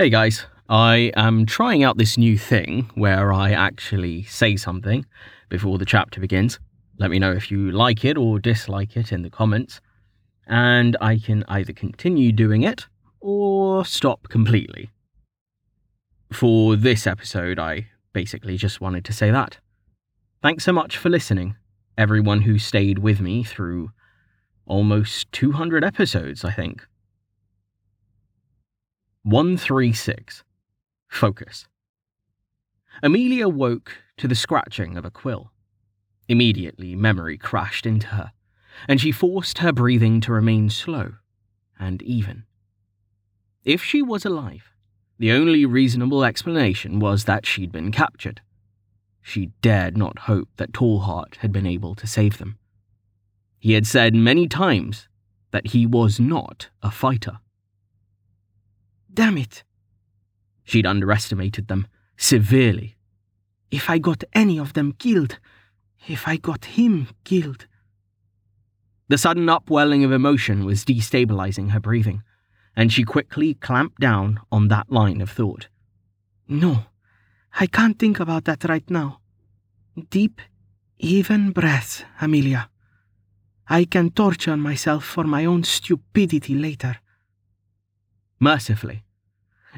Hey guys, I am trying out this new thing where I actually say something before the chapter begins. Let me know if you like it or dislike it in the comments, and I can either continue doing it or stop completely. For this episode, I basically just wanted to say that. Thanks so much for listening, everyone who stayed with me through almost 200 episodes, I think. 136. Focus. Amelia woke to the scratching of a quill. Immediately, memory crashed into her, and she forced her breathing to remain slow and even. If she was alive, the only reasonable explanation was that she'd been captured. She dared not hope that Tallheart had been able to save them. He had said many times that he was not a fighter. Damn it. She'd underestimated them severely. If I got any of them killed, if I got him killed. The sudden upwelling of emotion was destabilizing her breathing, and she quickly clamped down on that line of thought. No, I can't think about that right now. Deep, even breaths, Amelia. I can torture myself for my own stupidity later. Mercifully,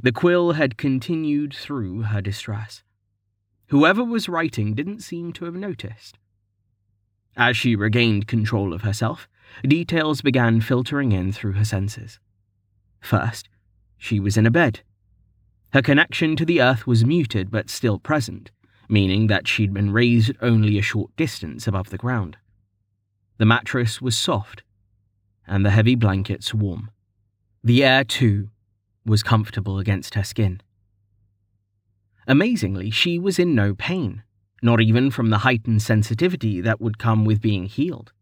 the quill had continued through her distress. Whoever was writing didn't seem to have noticed. As she regained control of herself, details began filtering in through her senses. First, she was in a bed. Her connection to the earth was muted but still present, meaning that she'd been raised only a short distance above the ground. The mattress was soft, and the heavy blankets warm. The air, too, was comfortable against her skin. Amazingly, she was in no pain, not even from the heightened sensitivity that would come with being healed.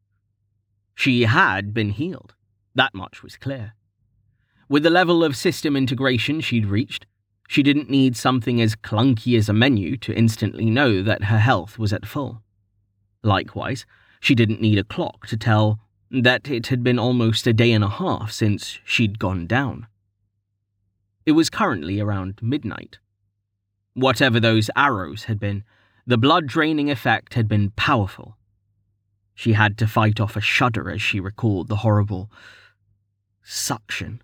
She had been healed, that much was clear. With the level of system integration she'd reached, she didn't need something as clunky as a menu to instantly know that her health was at full. Likewise, she didn't need a clock to tell that it had been almost a day and a half since she'd gone down. It was currently around midnight. Whatever those arrows had been, the blood draining effect had been powerful. She had to fight off a shudder as she recalled the horrible suction.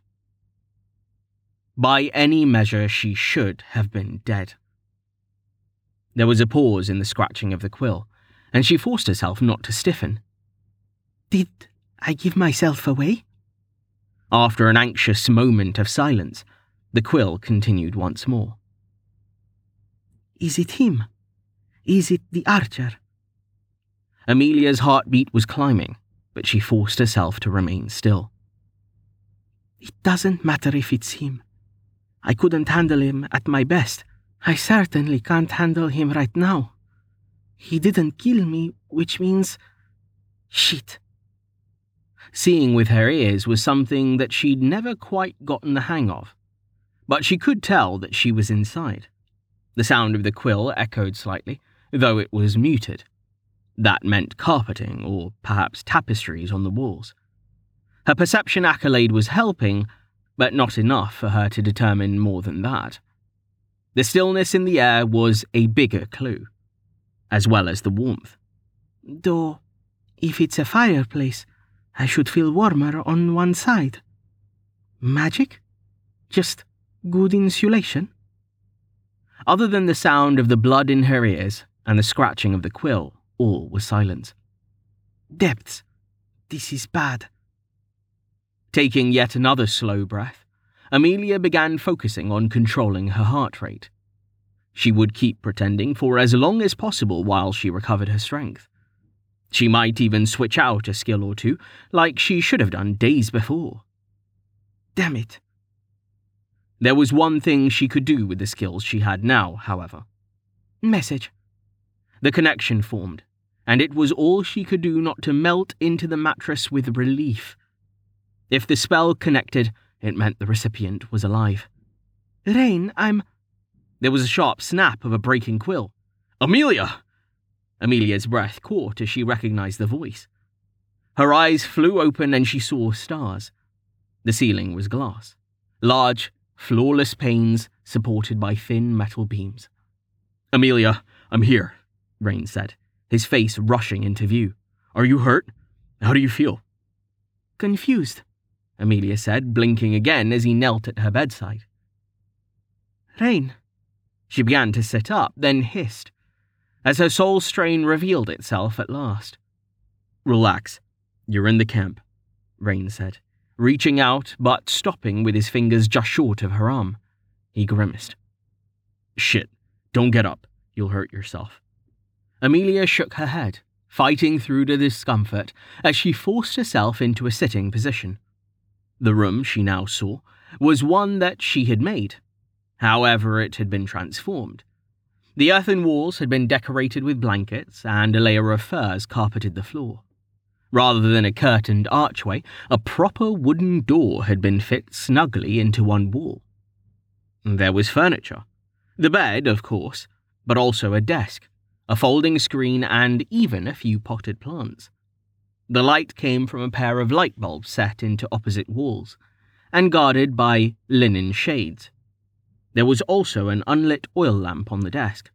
By any measure, she should have been dead. There was a pause in the scratching of the quill, and she forced herself not to stiffen. Did I give myself away? After an anxious moment of silence, the quill continued once more. Is it him? Is it the archer? Amelia's heartbeat was climbing, but she forced herself to remain still. It doesn't matter if it's him. I couldn't handle him at my best. I certainly can't handle him right now. He didn't kill me, which means. Shit. Seeing with her ears was something that she'd never quite gotten the hang of but she could tell that she was inside. The sound of the quill echoed slightly, though it was muted. That meant carpeting, or perhaps tapestries on the walls. Her perception accolade was helping, but not enough for her to determine more than that. The stillness in the air was a bigger clue, as well as the warmth. Though, if it's a fireplace, I should feel warmer on one side. Magic? Just good insulation? Other than the sound of the blood in her ears and the scratching of the quill, all was silence. Depths. This is bad. Taking yet another slow breath, Amelia began focusing on controlling her heart rate. She would keep pretending for as long as possible while she recovered her strength. She might even switch out a skill or two, like she should have done days before. Damn it. There was one thing she could do with the skills she had now, however. Message. The connection formed, and it was all she could do not to melt into the mattress with relief. If the spell connected, it meant the recipient was alive. Rain, I'm. There was a sharp snap of a breaking quill. Amelia! Amelia's breath caught as she recognized the voice. Her eyes flew open and she saw stars. The ceiling was glass, large, flawless panes supported by thin metal beams. Amelia, I'm here, Rain said, his face rushing into view. Are you hurt? How do you feel? Confused, Amelia said, blinking again as he knelt at her bedside. Rain. She began to sit up, then hissed, as her soul strain revealed itself at last. Relax. You're in the camp, Rain said, reaching out but stopping with his fingers just short of her arm. He grimaced. Shit, don't get up. You'll hurt yourself. Amelia shook her head, fighting through the discomfort as she forced herself into a sitting position. The room, she now saw, was one that she had made. However, it had been transformed. The earthen walls had been decorated with blankets, and a layer of furs carpeted the floor. Rather than a curtained archway, a proper wooden door had been fit snugly into one wall. There was furniture. The bed, of course, but also a desk, a folding screen, and even a few potted plants. The light came from a pair of light bulbs set into opposite walls, and guarded by linen shades. There was also an unlit oil lamp on the desk.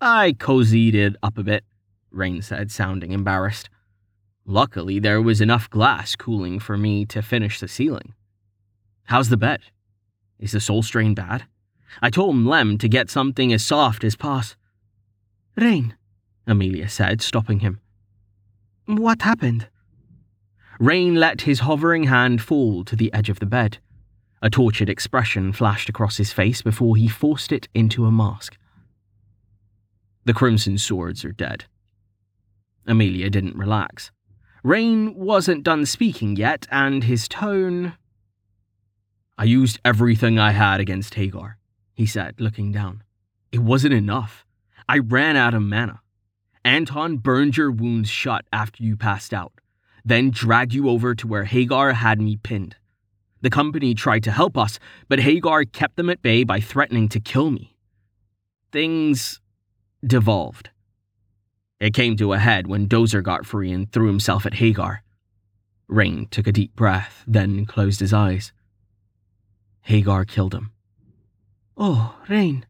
I cozied it up a bit, Rain said, sounding embarrassed. Luckily, there was enough glass cooling for me to finish the ceiling. How's the bed? Is the soul strain bad? I told Lem to get something as soft as poss. Rain, Amelia said, stopping him. What happened? Rain let his hovering hand fall to the edge of the bed. A tortured expression flashed across his face before he forced it into a mask. The Crimson Swords are dead. Amelia didn't relax. Rain wasn't done speaking yet, and his tone. I used everything I had against Hagar, he said, looking down. It wasn't enough. I ran out of mana. Anton burned your wounds shut after you passed out, then dragged you over to where Hagar had me pinned. The company tried to help us, but Hagar kept them at bay by threatening to kill me. Things devolved. It came to a head when Dozer got free and threw himself at Hagar. Rain took a deep breath, then closed his eyes. Hagar killed him. Oh, Rain,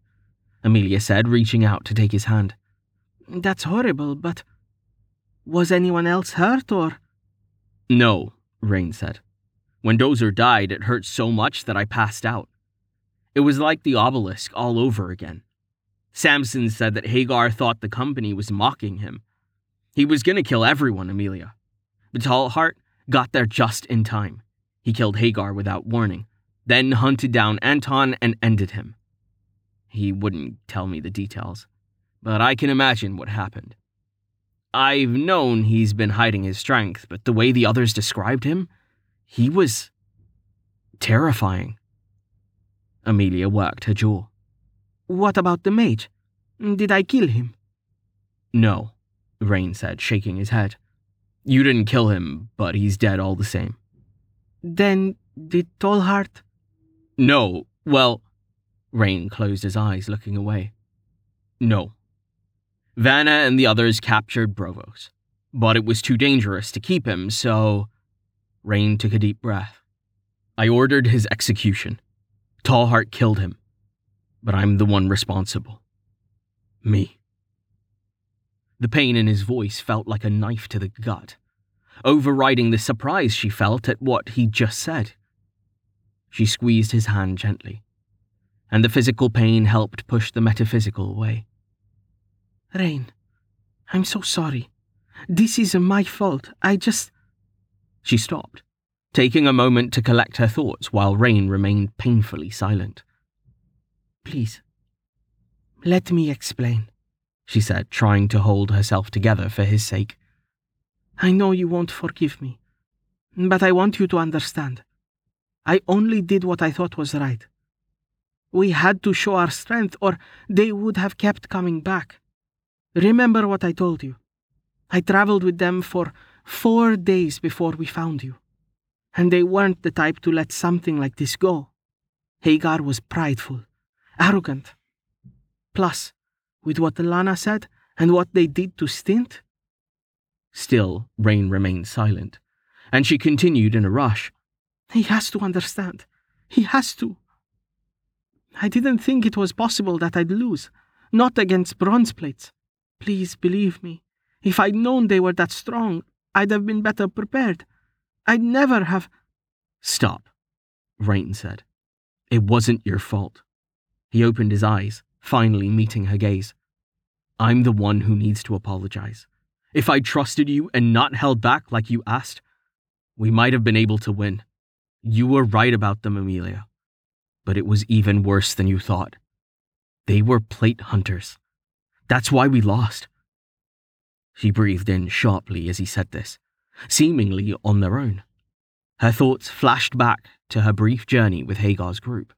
Amelia said, reaching out to take his hand. That's horrible, but. Was anyone else hurt, or? No, Rain said. When Dozer died, it hurt so much that I passed out. It was like the obelisk all over again. Samson said that Hagar thought the company was mocking him. He was going to kill everyone, Amelia. But Tallheart got there just in time. He killed Hagar without warning, then hunted down Anton and ended him. He wouldn't tell me the details, but I can imagine what happened. I've known he's been hiding his strength, but the way the others described him, he was terrifying. Amelia worked her jaw. What about the mage? Did I kill him? No, Rain said, shaking his head. You didn't kill him, but he's dead all the same. Then did Tallheart? No, well. Rain closed his eyes, looking away. No. Vanna and the others captured Brovos, but it was too dangerous to keep him, so. Rain took a deep breath. I ordered his execution. Tallheart killed him but I'm the one responsible. Me. The pain in his voice felt like a knife to the gut, overriding the surprise she felt at what he'd just said. She squeezed his hand gently, and the physical pain helped push the metaphysical away. Rain, I'm so sorry. This is my fault. I just. She stopped, taking a moment to collect her thoughts while Rain remained painfully silent. Please, let me explain, she said, trying to hold herself together for his sake. I know you won't forgive me, but I want you to understand. I only did what I thought was right. We had to show our strength, or they would have kept coming back. Remember what I told you. I traveled with them for four days before we found you, and they weren't the type to let something like this go. Hagar was prideful arrogant. Plus, with what Lana said and what they did to Stint. Still, Rain remained silent, and she continued in a rush. He has to understand. He has to. I didn't think it was possible that I'd lose. Not against bronze plates. Please believe me. If I'd known they were that strong, I'd have been better prepared. I'd never have. Stop, Rain said. It wasn't your fault. He opened his eyes, finally meeting her gaze. I'm the one who needs to apologize. If I trusted you and not held back like you asked, we might have been able to win. You were right about them, Amelia. But it was even worse than you thought. They were plate hunters. That's why we lost. She breathed in sharply as he said this, seemingly on their own. Her thoughts flashed back to her brief journey with Hagar's group.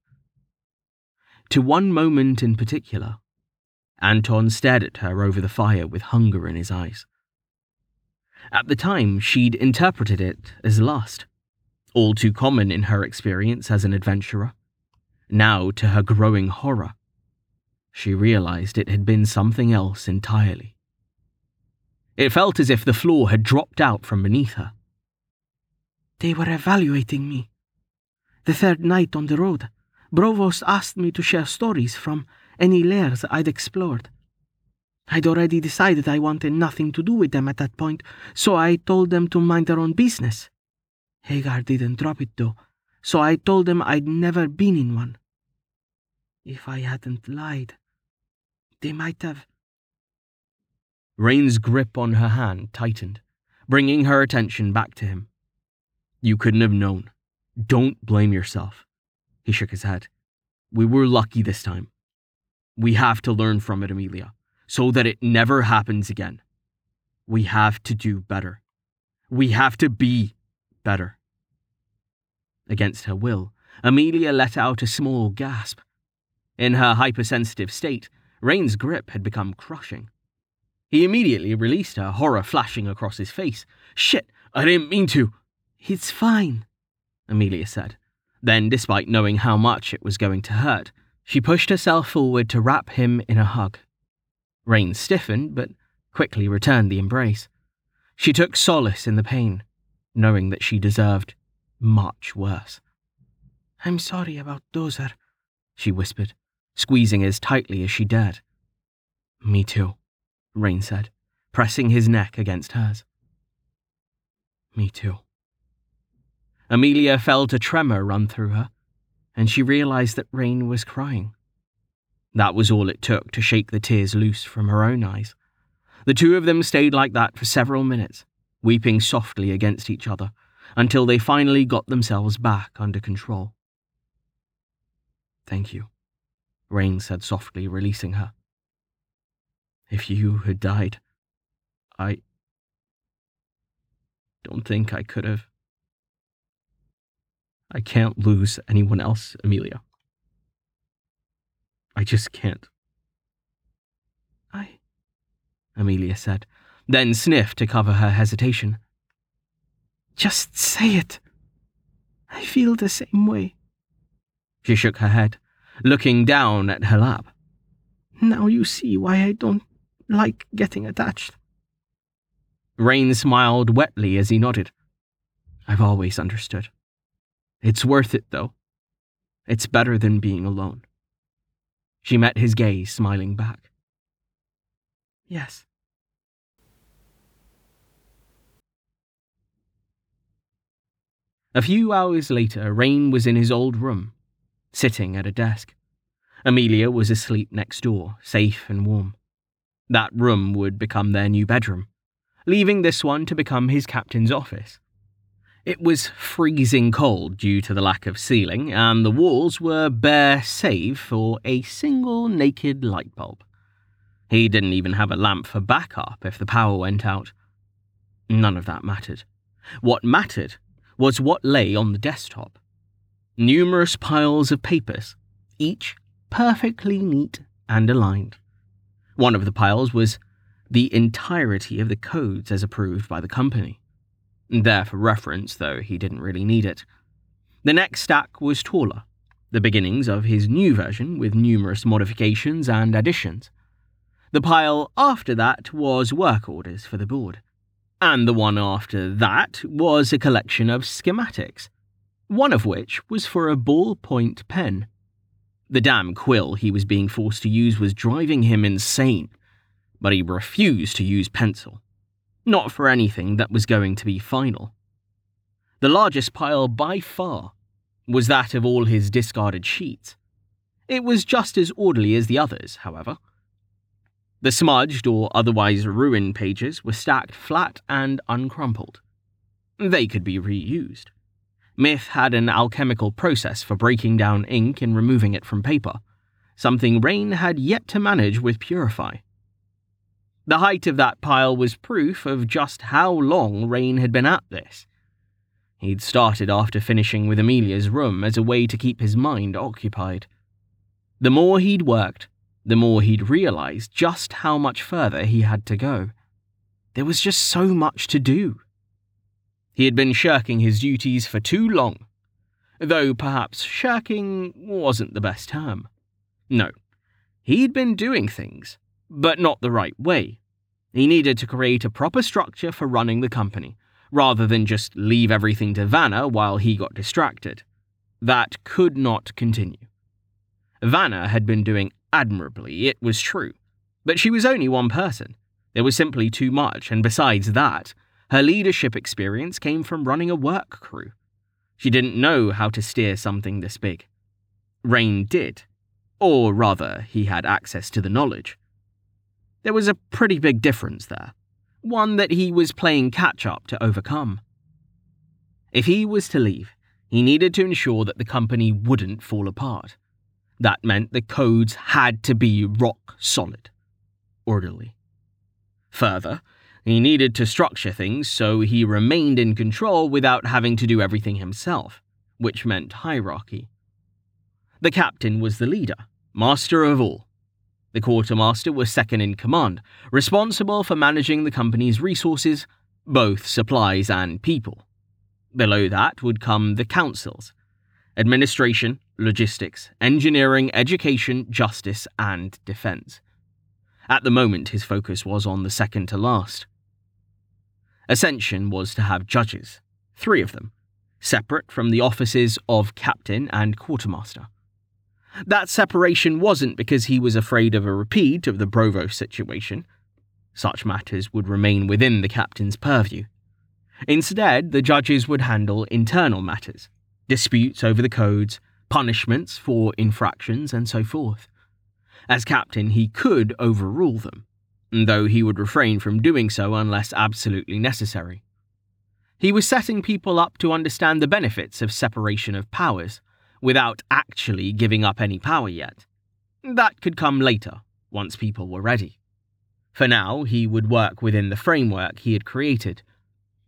To one moment in particular, Anton stared at her over the fire with hunger in his eyes. At the time, she'd interpreted it as lust, all too common in her experience as an adventurer. Now, to her growing horror, she realized it had been something else entirely. It felt as if the floor had dropped out from beneath her. They were evaluating me. The third night on the road, Brovost asked me to share stories from any lairs I'd explored. I'd already decided I wanted nothing to do with them at that point, so I told them to mind their own business. Hagar didn't drop it though, so I told them I'd never been in one. If I hadn't lied, they might have. Rain's grip on her hand tightened, bringing her attention back to him. You couldn't have known. Don't blame yourself. He shook his head. We were lucky this time. We have to learn from it, Amelia so that it never happens again. We have to do better. We have to be better. Against her will, Amelia let out a small gasp. In her hypersensitive state, Rain's grip had become crushing. He immediately released her, horror flashing across his face. Shit, I didn't mean to. It's fine, Amelia said. Then, despite knowing how much it was going to hurt, she pushed herself forward to wrap him in a hug. Rain stiffened, but quickly returned the embrace. She took solace in the pain, knowing that she deserved much worse. I'm sorry about Dozer, she whispered, squeezing as tightly as she dared. Me too, Rain said, pressing his neck against hers. Me too. Amelia felt a tremor run through her, and she realized that Rain was crying. That was all it took to shake the tears loose from her own eyes. The two of them stayed like that for several minutes, weeping softly against each other, until they finally got themselves back under control. Thank you, Rain said softly, releasing her. If you had died, I don't think I could have. I can't lose anyone else, Amelia. I just can't. I. Amelia said, then sniffed to cover her hesitation. Just say it. I feel the same way. She shook her head, looking down at her lap. Now you see why I don't like getting attached. Rain smiled wetly as he nodded. I've always understood. It's worth it, though. It's better than being alone. She met his gaze, smiling back. Yes. A few hours later, Rain was in his old room, sitting at a desk. Amelia was asleep next door, safe and warm. That room would become their new bedroom, leaving this one to become his captain's office. It was freezing cold due to the lack of ceiling, and the walls were bare save for a single naked light bulb. He didn't even have a lamp for backup if the power went out. None of that mattered. What mattered was what lay on the desktop. Numerous piles of papers, each perfectly neat and aligned. One of the piles was the entirety of the codes as approved by the company. There for reference, though he didn't really need it. The next stack was taller, the beginnings of his new version with numerous modifications and additions. The pile after that was work orders for the board. And the one after that was a collection of schematics, one of which was for a ballpoint pen. The damn quill he was being forced to use was driving him insane, but he refused to use pencil. Not for anything that was going to be final. The largest pile by far was that of all his discarded sheets. It was just as orderly as the others, however. The smudged or otherwise ruined pages were stacked flat and uncrumpled. They could be reused. Myth had an alchemical process for breaking down ink and removing it from paper, something Rain had yet to manage with Purify. The height of that pile was proof of just how long Rain had been at this. He'd started after finishing with Amelia's room as a way to keep his mind occupied. The more he'd worked, the more he'd realized just how much further he had to go. There was just so much to do. He had been shirking his duties for too long, though perhaps shirking wasn't the best term. No, he'd been doing things, but not the right way. He needed to create a proper structure for running the company, rather than just leave everything to Vanna while he got distracted. That could not continue. Vanna had been doing admirably, it was true, but she was only one person. There was simply too much, and besides that, her leadership experience came from running a work crew. She didn't know how to steer something this big. Rain did, or rather, he had access to the knowledge. There was a pretty big difference there, one that he was playing catch up to overcome. If he was to leave, he needed to ensure that the company wouldn't fall apart. That meant the codes had to be rock solid, orderly. Further, he needed to structure things so he remained in control without having to do everything himself, which meant hierarchy. The captain was the leader, master of all. The quartermaster was second in command, responsible for managing the company's resources, both supplies and people. Below that would come the councils administration, logistics, engineering, education, justice, and defense. At the moment, his focus was on the second to last. Ascension was to have judges, three of them, separate from the offices of captain and quartermaster. That separation wasn't because he was afraid of a repeat of the Brovo situation. Such matters would remain within the captain's purview. Instead, the judges would handle internal matters, disputes over the codes, punishments for infractions, and so forth. As captain, he could overrule them, though he would refrain from doing so unless absolutely necessary. He was setting people up to understand the benefits of separation of powers, without actually giving up any power yet. That could come later, once people were ready. For now, he would work within the framework he had created.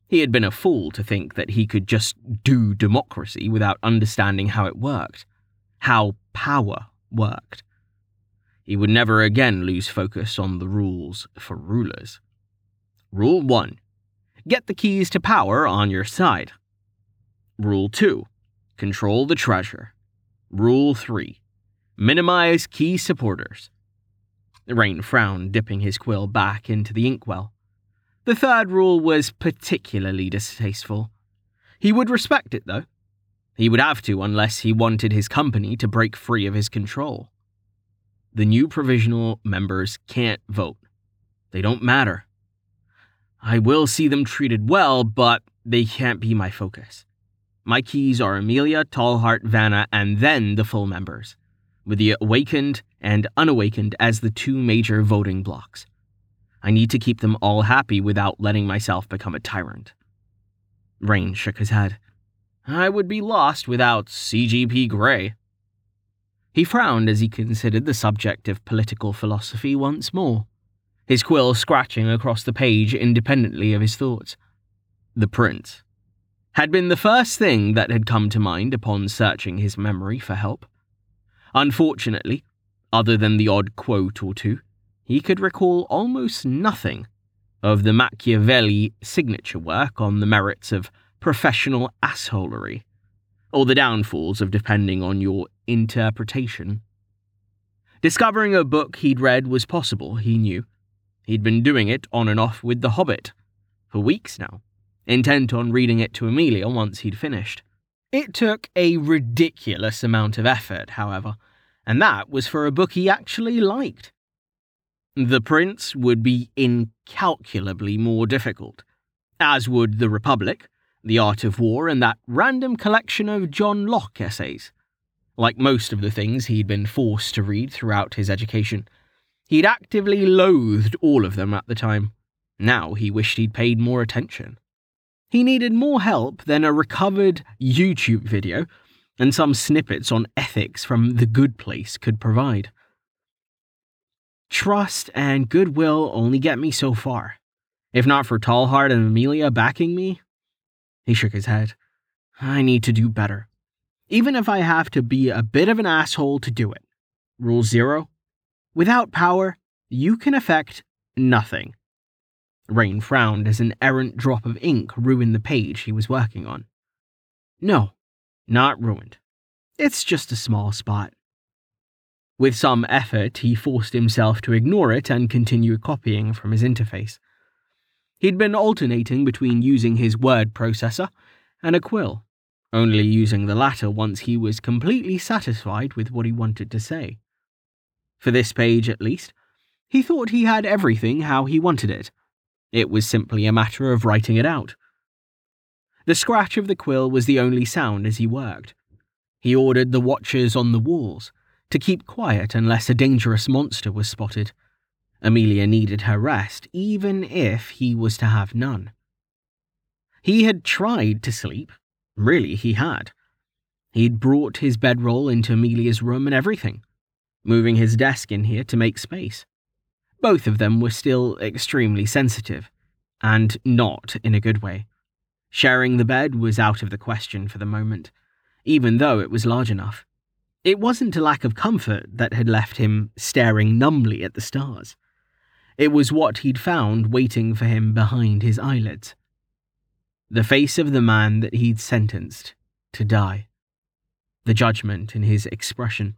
He had been a fool to think that he could just do democracy without understanding how it worked, how power worked. He would never again lose focus on the rules for rulers. Rule 1 Get the keys to power on your side. Rule 2 Control the treasure. Rule 3 Minimize key supporters. Rain frowned, dipping his quill back into the inkwell. The third rule was particularly distasteful. He would respect it, though. He would have to unless he wanted his company to break free of his control the new provisional members can't vote. They don't matter. I will see them treated well, but they can't be my focus. My keys are Amelia, Tallheart, Vanna, and then the full members, with the awakened and unawakened as the two major voting blocks. I need to keep them all happy without letting myself become a tyrant. Rain shook his head. I would be lost without CGP Grey. He frowned as he considered the subject of political philosophy once more, his quill scratching across the page independently of his thoughts. The prince had been the first thing that had come to mind upon searching his memory for help. Unfortunately, other than the odd quote or two, he could recall almost nothing of the Machiavelli signature work on the merits of professional assholery, or the downfalls of depending on your interpretation. Discovering a book he'd read was possible, he knew. He'd been doing it on and off with The Hobbit for weeks now, intent on reading it to Amelia once he'd finished. It took a ridiculous amount of effort, however, and that was for a book he actually liked. The Prince would be incalculably more difficult, as would The Republic, The Art of War, and that random collection of John Locke essays. Like most of the things he'd been forced to read throughout his education, he'd actively loathed all of them at the time. Now he wished he'd paid more attention. He needed more help than a recovered YouTube video and some snippets on ethics from The Good Place could provide. Trust and goodwill only get me so far. If not for Tallheart and Amelia backing me, he shook his head. I need to do better. Even if I have to be a bit of an asshole to do it. Rule zero without power, you can affect nothing. Rain frowned as an errant drop of ink ruined the page he was working on. No, not ruined. It's just a small spot. With some effort, he forced himself to ignore it and continue copying from his interface. He'd been alternating between using his word processor and a quill, only using the latter once he was completely satisfied with what he wanted to say. For this page, at least, he thought he had everything how he wanted it. It was simply a matter of writing it out. The scratch of the quill was the only sound as he worked. He ordered the watchers on the walls to keep quiet unless a dangerous monster was spotted. Amelia needed her rest, even if he was to have none. He had tried to sleep. Really, he had. He'd brought his bedroll into Amelia's room and everything, moving his desk in here to make space. Both of them were still extremely sensitive, and not in a good way. Sharing the bed was out of the question for the moment, even though it was large enough. It wasn't a lack of comfort that had left him staring numbly at the stars. It was what he'd found waiting for him behind his eyelids. The face of the man that he'd sentenced to die. The judgment in his expression.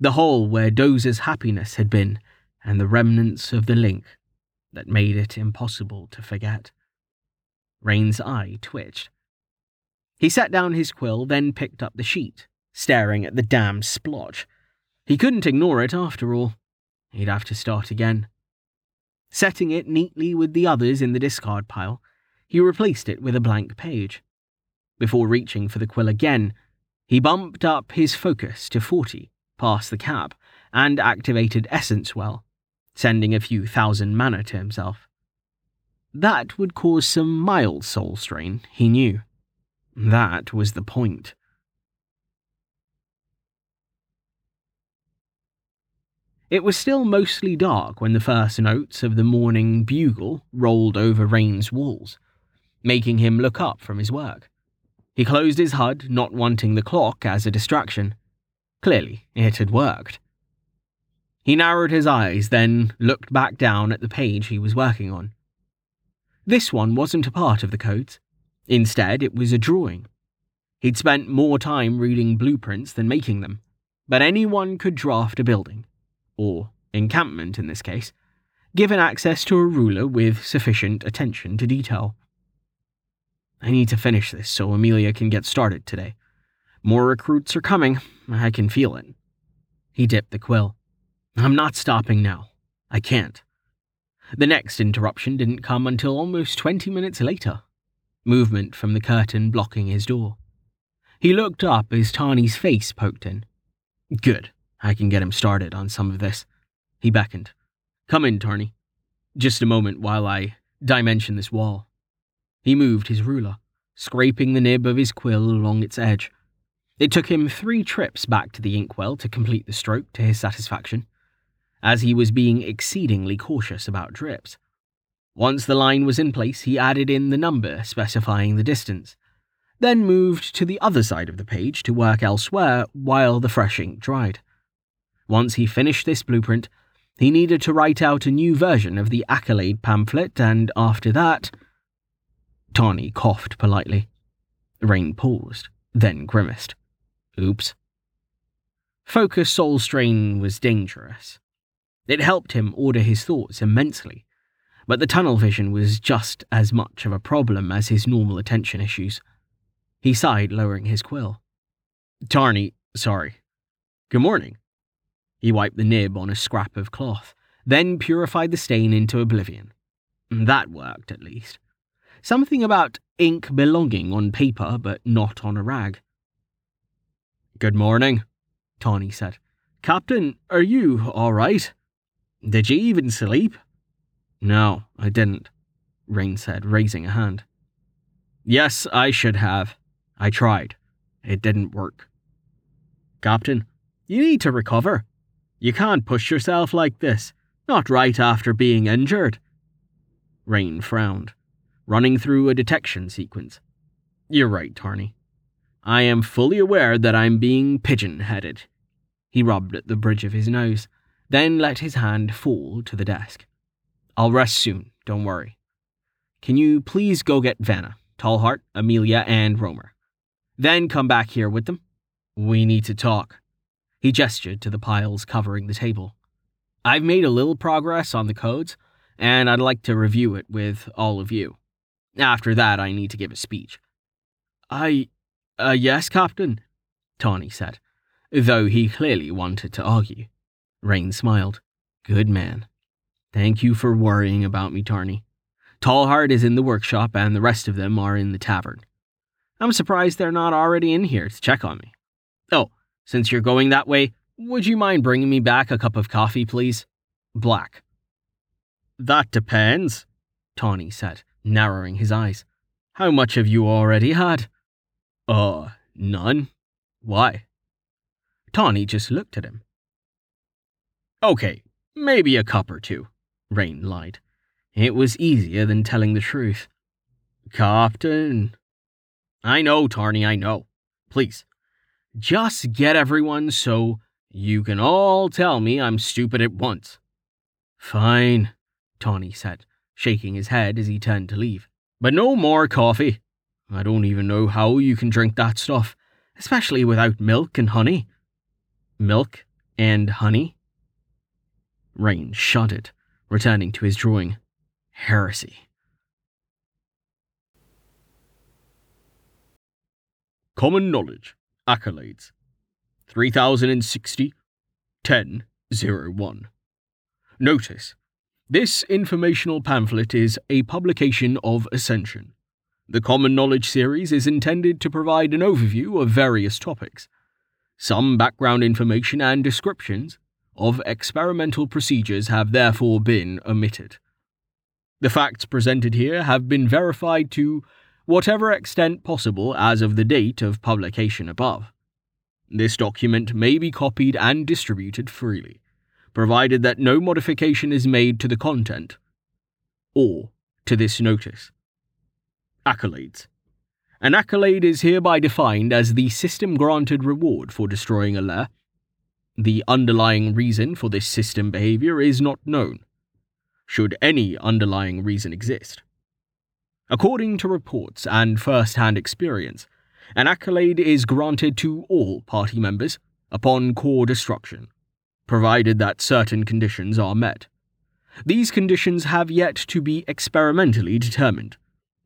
The hole where Dozer's happiness had been, and the remnants of the link that made it impossible to forget. Rain's eye twitched. He set down his quill, then picked up the sheet staring at the damned splotch. He couldn't ignore it after all. He'd have to start again. Setting it neatly with the others in the discard pile, he replaced it with a blank page. Before reaching for the quill again, he bumped up his focus to 40 past the cap and activated Essence Well, sending a few thousand mana to himself. That would cause some mild soul strain, he knew. That was the point. It was still mostly dark when the first notes of the morning bugle rolled over Rain's walls, making him look up from his work. He closed his HUD, not wanting the clock as a distraction. Clearly, it had worked. He narrowed his eyes, then looked back down at the page he was working on. This one wasn't a part of the codes. Instead, it was a drawing. He'd spent more time reading blueprints than making them, but anyone could draft a building or encampment in this case, given access to a ruler with sufficient attention to detail. I need to finish this so Amelia can get started today. More recruits are coming. I can feel it. He dipped the quill. I'm not stopping now. I can't. The next interruption didn't come until almost 20 minutes later. Movement from the curtain blocking his door. He looked up as Tawny's face poked in. Good. I can get him started on some of this. He beckoned. Come in, Tawny. Just a moment while I dimension this wall. He moved his ruler, scraping the nib of his quill along its edge. It took him three trips back to the inkwell to complete the stroke to his satisfaction, as he was being exceedingly cautious about drips. Once the line was in place, he added in the number specifying the distance, then moved to the other side of the page to work elsewhere while the fresh ink dried. Once he finished this blueprint, he needed to write out a new version of the accolade pamphlet, and after that. Tawny coughed politely. Rain paused, then grimaced. Oops. Focus soul strain was dangerous. It helped him order his thoughts immensely, but the tunnel vision was just as much of a problem as his normal attention issues. He sighed, lowering his quill. Tawny, sorry. Good morning. He wiped the nib on a scrap of cloth, then purified the stain into oblivion. That worked, at least. Something about ink belonging on paper but not on a rag. Good morning, Tawny said. Captain, are you all right? Did you even sleep? No, I didn't, Rain said, raising a hand. Yes, I should have. I tried. It didn't work. Captain, you need to recover. You can't push yourself like this, not right after being injured. Rain frowned, running through a detection sequence. You're right, Tawny. I am fully aware that I'm being pigeon headed. He rubbed at the bridge of his nose, then let his hand fall to the desk. I'll rest soon, don't worry. Can you please go get Vanna, Tallheart, Amelia, and Romer? Then come back here with them. We need to talk. He gestured to the piles covering the table. I've made a little progress on the codes, and I'd like to review it with all of you. After that, I need to give a speech. I. Uh, yes, Captain, Tawny said, though he clearly wanted to argue. Rain smiled. Good man. Thank you for worrying about me, Tawny. Tallheart is in the workshop, and the rest of them are in the tavern. I'm surprised they're not already in here to check on me. Oh, since you're going that way, would you mind bringing me back a cup of coffee, please? Black. That depends, Tawny said, narrowing his eyes. How much have you already had? Uh, none. Why? Tawny just looked at him. Okay, maybe a cup or two, Rain lied. It was easier than telling the truth. Captain. I know, Tawny, I know. Please, just get everyone so you can all tell me I'm stupid at once. Fine, Tawny said, shaking his head as he turned to leave. But no more coffee. I don't even know how you can drink that stuff, especially without milk and honey. Milk and honey? Rain shuddered, returning to his drawing. Heresy. Common knowledge. Accolades. 3060 1001. Notice. This informational pamphlet is a publication of Ascension. The Common Knowledge series is intended to provide an overview of various topics, some background information and descriptions of experimental procedures have therefore been omitted. The facts presented here have been verified to whatever extent possible as of the date of publication above. This document may be copied and distributed freely, provided that no modification is made to the content or to this notice. Accolades An accolade is hereby defined as the system granted reward for destroying a lair. The underlying reason for this system behavior is not known should any underlying reason exist. According to reports and first hand experience, an accolade is granted to all party members upon core destruction, provided that certain conditions are met. These conditions have yet to be experimentally determined,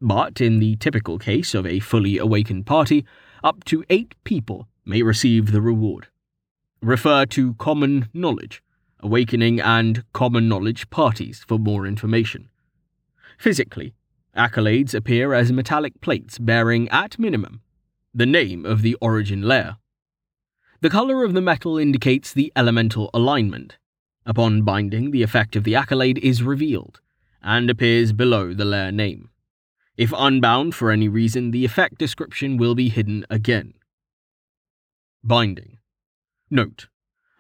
but in the typical case of a fully awakened party, up to eight people may receive the reward. Refer to Common Knowledge Awakening, and Common Knowledge parties for more information. Physically, accolades appear as metallic plates bearing, at minimum, the name of the origin lair. The color of the metal indicates the elemental alignment. Upon binding, the effect of the accolade is revealed and appears below the lair name. If unbound for any reason, the effect description will be hidden again. Binding. Note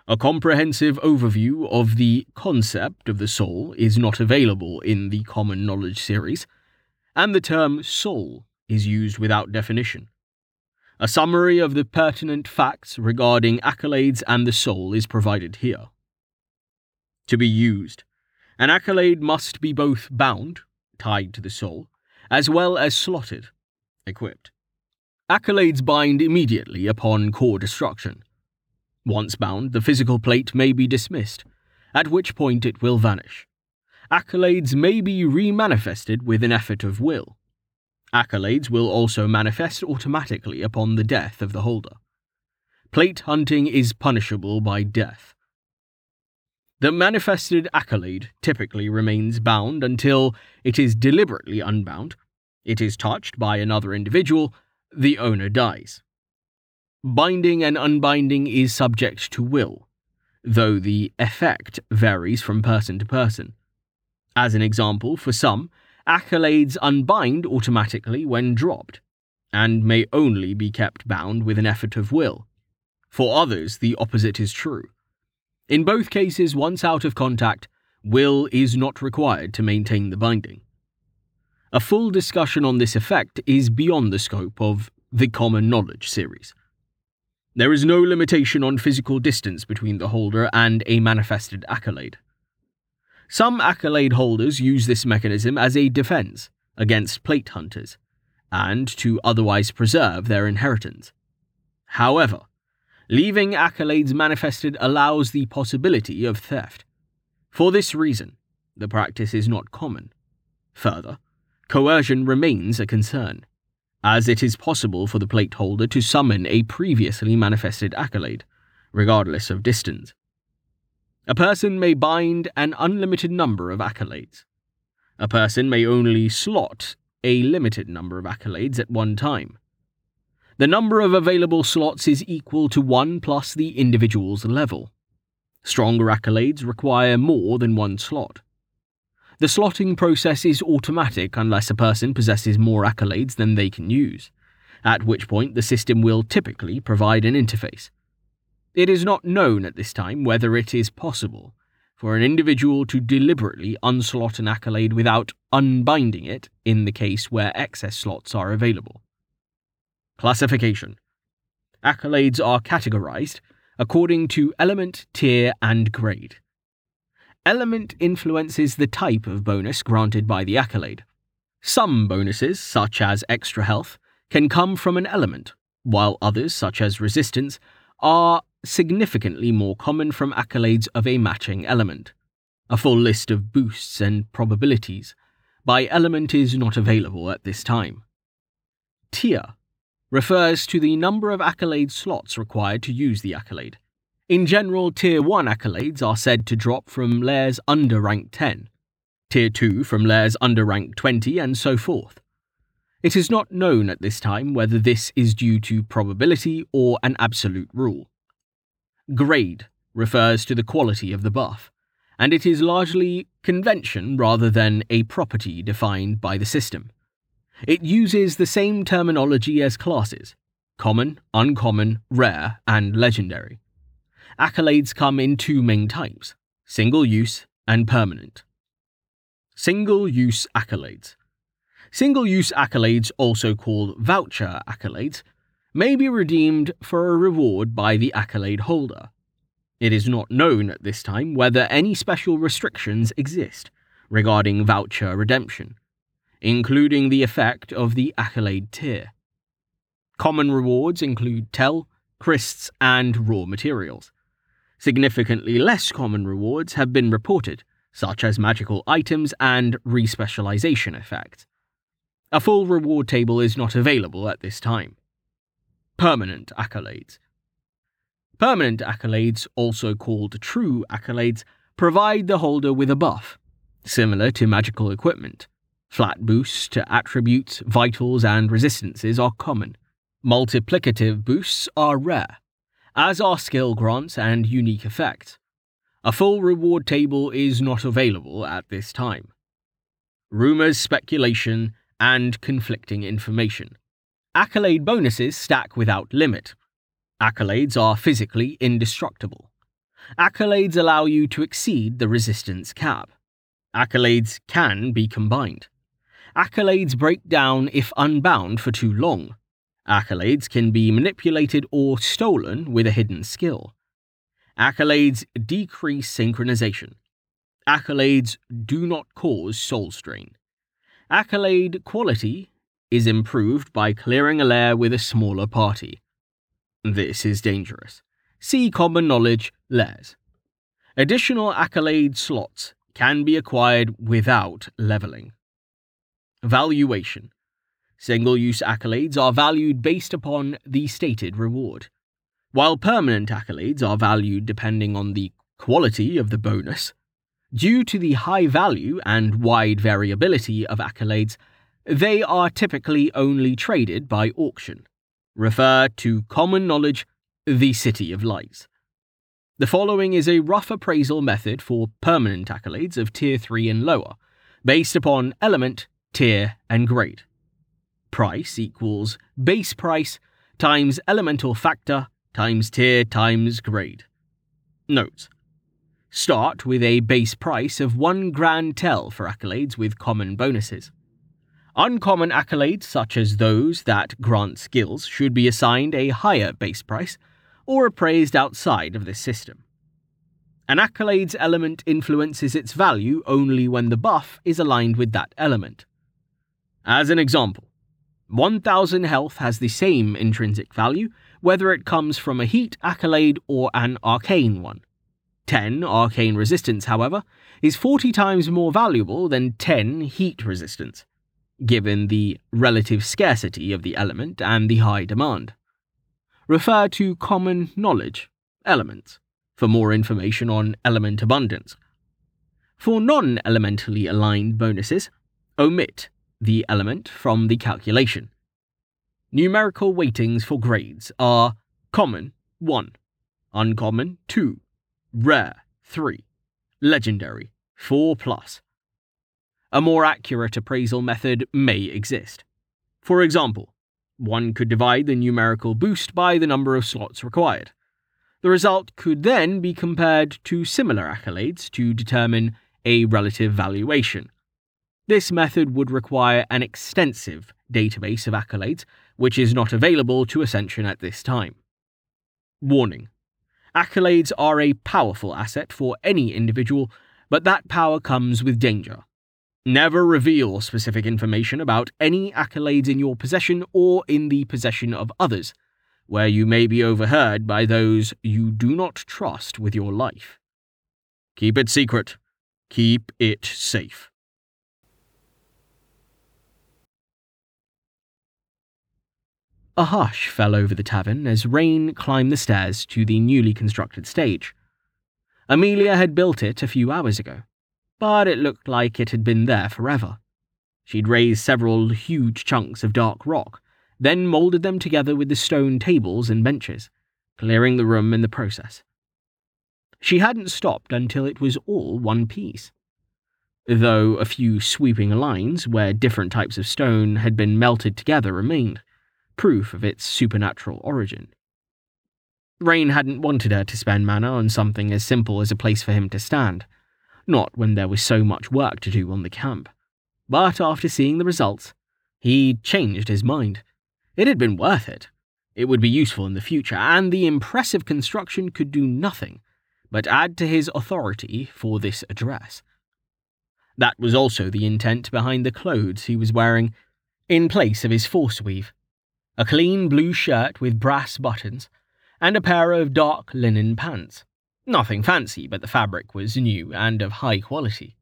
a comprehensive overview of the concept of the soul is not available in the Common Knowledge series, and the term soul is used without definition. A summary of the pertinent facts regarding accolades and the soul is provided here. To be used, an accolade must be both bound, tied to the soul, as well as slotted, equipped. Accolades bind immediately upon core destruction once bound, the physical plate may be dismissed, at which point it will vanish. Accolades may be remanifested with an effort of will. Accolades will also manifest automatically upon the death of the holder. Plate hunting is punishable by death. The manifested accolade typically remains bound until it is deliberately unbound, it is touched by another individual, the owner dies. Binding and unbinding is subject to will, though the effect varies from person to person. As an example, for some, accolades unbind automatically when dropped, and may only be kept bound with an effort of will. For others, the opposite is true. In both cases, once out of contact, will is not required to maintain the binding. A full discussion on this effect is beyond the scope of the Common Knowledge series. There is no limitation on physical distance between the holder and a manifested accolade. Some accolade holders use this mechanism as a defense against plate hunters and to otherwise preserve their inheritance. However, leaving accolades manifested allows the possibility of theft. For this reason, the practice is not common. Further, coercion remains a concern as it is possible for the plate holder to summon a previously manifested accolade, regardless of distance. A person may bind an unlimited number of accolades. A person may only slot a limited number of accolades at one time. The number of available slots is equal to 1 plus the individual's level. Stronger accolades require more than one slot. The slotting process is automatic unless a person possesses more accolades than they can use, at which point the system will typically provide an interface. It is not known at this time whether it is possible for an individual to deliberately unslot an accolade without unbinding it in the case where excess slots are available. Classification Accolades are categorized according to element, tier, and grade. Element influences the type of bonus granted by the accolade. Some bonuses, such as extra health, can come from an element, while others, such as resistance, are significantly more common from accolades of a matching element. A full list of boosts and probabilities by element is not available at this time. Tier refers to the number of accolade slots required to use the accolade. In general, Tier 1 accolades are said to drop from layers under rank 10, Tier 2 from layers under rank 20, and so forth. It is not known at this time whether this is due to probability or an absolute rule. Grade refers to the quality of the buff, and it is largely convention rather than a property defined by the system. It uses the same terminology as classes common, uncommon, rare, and legendary. Accolades come in two main types single use and permanent. Single use accolades. Single use accolades, also called voucher accolades, may be redeemed for a reward by the accolade holder. It is not known at this time whether any special restrictions exist regarding voucher redemption, including the effect of the accolade tier. Common rewards include tel, crysts, and raw materials. Significantly less common rewards have been reported, such as magical items and respecialization effects. A full reward table is not available at this time. Permanent accolades. Permanent accolades, also called true accolades, provide the holder with a buff, similar to magical equipment. Flat boosts to attributes, vitals, and resistances are common. Multiplicative boosts are rare, as are skill grants and unique effects. A full reward table is not available at this time. Rumours, speculation, and conflicting information. Accolade bonuses stack without limit. Accolades are physically indestructible. Accolades allow you to exceed the resistance cap. Accolades can be combined. Accolades break down if unbound for too long. Accolades can be manipulated or stolen with a hidden skill. Accolades decrease synchronization. Accolades do not cause soul strain. Accolade quality is improved by clearing a layer with a smaller party. This is dangerous. See Common Knowledge Layers. Additional accolade slots can be acquired without leveling. Valuation Single use accolades are valued based upon the stated reward, while permanent accolades are valued depending on the quality of the bonus, due to the high value and wide variability of accolades, they are typically only traded by auction. Refer to common knowledge, the City of Lights. The following is a rough appraisal method for permanent accolades of Tier 3 and lower, based upon element, tier, and grade. Price equals base price times elemental factor times tier times grade. Notes. Start with a base price of 1 grand tel for accolades with common bonuses. Uncommon accolades, such as those that grant skills, should be assigned a higher base price or appraised outside of this system. An accolade's element influences its value only when the buff is aligned with that element. As an example, 1000 health has the same intrinsic value whether it comes from a heat accolade or an arcane one. 10 arcane resistance, however, is 40 times more valuable than 10 heat resistance given the relative scarcity of the element and the high demand. Refer to Common Knowledge Elements for more information on element abundance. For non elementally aligned bonuses, omit the element from the calculation. Numerical weightings for grades are Common 1, Uncommon 2, Rare 3, Legendary 4 plus, a more accurate appraisal method may exist. For example, one could divide the numerical boost by the number of slots required. The result could then be compared to similar accolades to determine a relative valuation. This method would require an extensive database of accolades, which is not available to Ascension at this time. Warning Accolades are a powerful asset for any individual, but that power comes with danger. Never reveal specific information about any accolades in your possession or in the possession of others, where you may be overheard by those you do not trust with your life. Keep it secret. Keep it safe. A hush fell over the tavern as Rain climbed the stairs to the newly constructed stage. Amelia had built it a few hours ago but it looked like it had been there forever. She'd raised several huge chunks of dark rock, then moulded them together with the stone tables and benches, clearing the room in the process. She hadn't stopped until it was all one piece. Though a few sweeping lines where different types of stone had been melted together remained, proof of its supernatural origin. Rain hadn't wanted her to spend mana on something as simple as a place for him to stand not when there was so much work to do on the camp. But after seeing the results, he changed his mind. It had been worth it. It would be useful in the future, and the impressive construction could do nothing but add to his authority for this address. That was also the intent behind the clothes he was wearing, in place of his force weave a clean blue shirt with brass buttons, and a pair of dark linen pants. Nothing fancy, but the fabric was new and of high quality.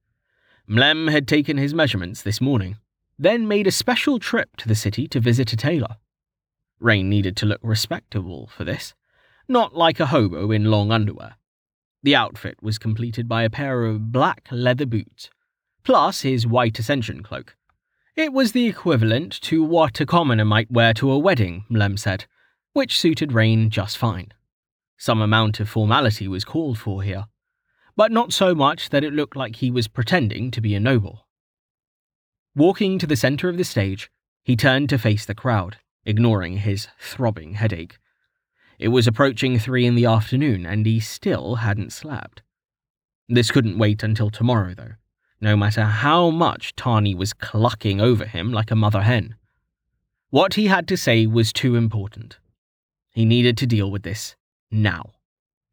Mlem had taken his measurements this morning, then made a special trip to the city to visit a tailor. Rain needed to look respectable for this, not like a hobo in long underwear. The outfit was completed by a pair of black leather boots, plus his white ascension cloak. It was the equivalent to what a commoner might wear to a wedding, Mlem said, which suited Rain just fine. Some amount of formality was called for here, but not so much that it looked like he was pretending to be a noble. Walking to the centre of the stage, he turned to face the crowd, ignoring his throbbing headache. It was approaching three in the afternoon, and he still hadn't slept. This couldn't wait until tomorrow, though, no matter how much Tawny was clucking over him like a mother hen. What he had to say was too important. He needed to deal with this now.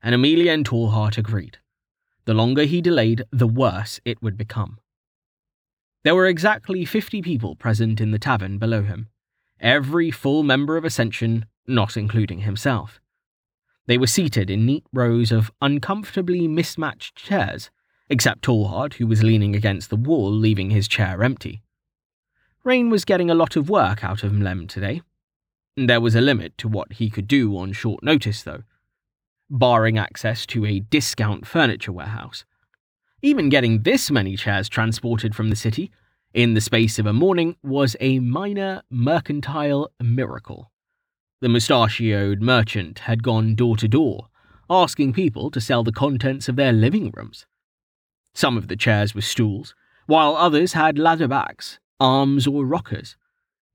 And Amelia and Tallheart agreed. The longer he delayed, the worse it would become. There were exactly fifty people present in the tavern below him, every full member of Ascension, not including himself. They were seated in neat rows of uncomfortably mismatched chairs, except Tallheart, who was leaning against the wall, leaving his chair empty. Rain was getting a lot of work out of Mlem today. There was a limit to what he could do on short notice, though, barring access to a discount furniture warehouse. Even getting this many chairs transported from the city in the space of a morning was a minor mercantile miracle. The mustachioed merchant had gone door to door, asking people to sell the contents of their living rooms. Some of the chairs were stools, while others had ladder backs, arms, or rockers.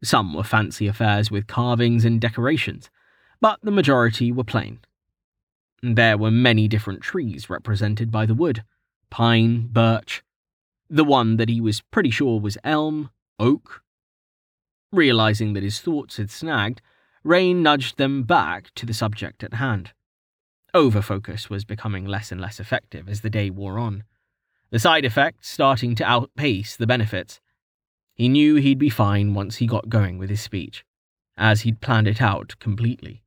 Some were fancy affairs with carvings and decorations, but the majority were plain. There were many different trees represented by the wood pine, birch, the one that he was pretty sure was elm, oak. Realizing that his thoughts had snagged, Rain nudged them back to the subject at hand. Overfocus was becoming less and less effective as the day wore on, the side effects starting to outpace the benefits. He knew he'd be fine once he got going with his speech, as he'd planned it out completely.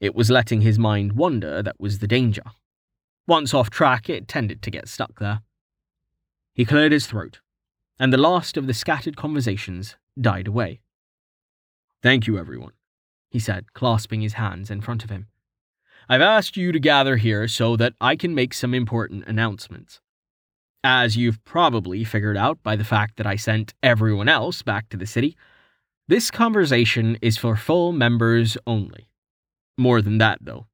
It was letting his mind wander that was the danger. Once off track, it tended to get stuck there. He cleared his throat, and the last of the scattered conversations died away. Thank you, everyone, he said, clasping his hands in front of him. I've asked you to gather here so that I can make some important announcements. As you've probably figured out by the fact that I sent everyone else back to the city, this conversation is for full members only. More than that, though,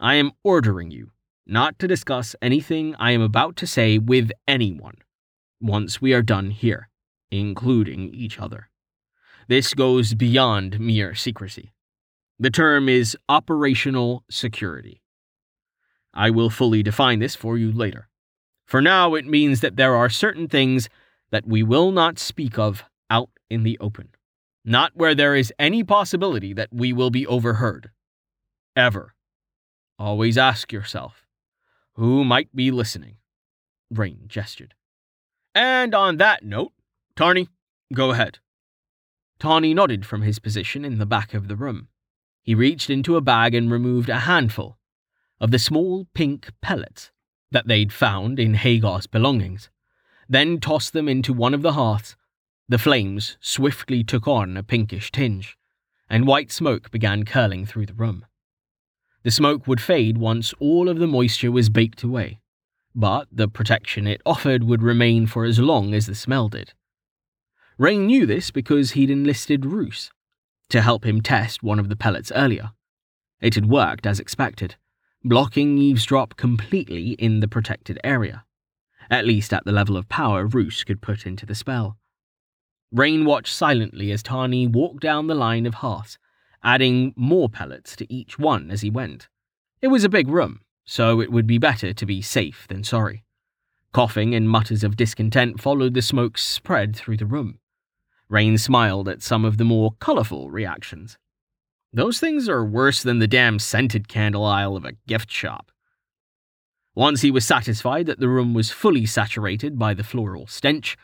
I am ordering you not to discuss anything I am about to say with anyone once we are done here, including each other. This goes beyond mere secrecy. The term is operational security. I will fully define this for you later. For now, it means that there are certain things that we will not speak of out in the open, not where there is any possibility that we will be overheard. Ever. Always ask yourself who might be listening? Rain gestured. And on that note, Tawny, go ahead. Tawny nodded from his position in the back of the room. He reached into a bag and removed a handful of the small pink pellets that they'd found in Hagar's belongings, then tossed them into one of the hearths. The flames swiftly took on a pinkish tinge, and white smoke began curling through the room. The smoke would fade once all of the moisture was baked away, but the protection it offered would remain for as long as the smell did. Rain knew this because he'd enlisted Roos to help him test one of the pellets earlier. It had worked as expected, blocking eavesdrop completely in the protected area, at least at the level of power Roos could put into the spell. Rain watched silently as Tawny walked down the line of hearths, adding more pellets to each one as he went. It was a big room, so it would be better to be safe than sorry. Coughing and mutters of discontent followed the smoke spread through the room. Rain smiled at some of the more colourful reactions. Those things are worse than the damn scented candle aisle of a gift shop. Once he was satisfied that the room was fully saturated by the floral stench,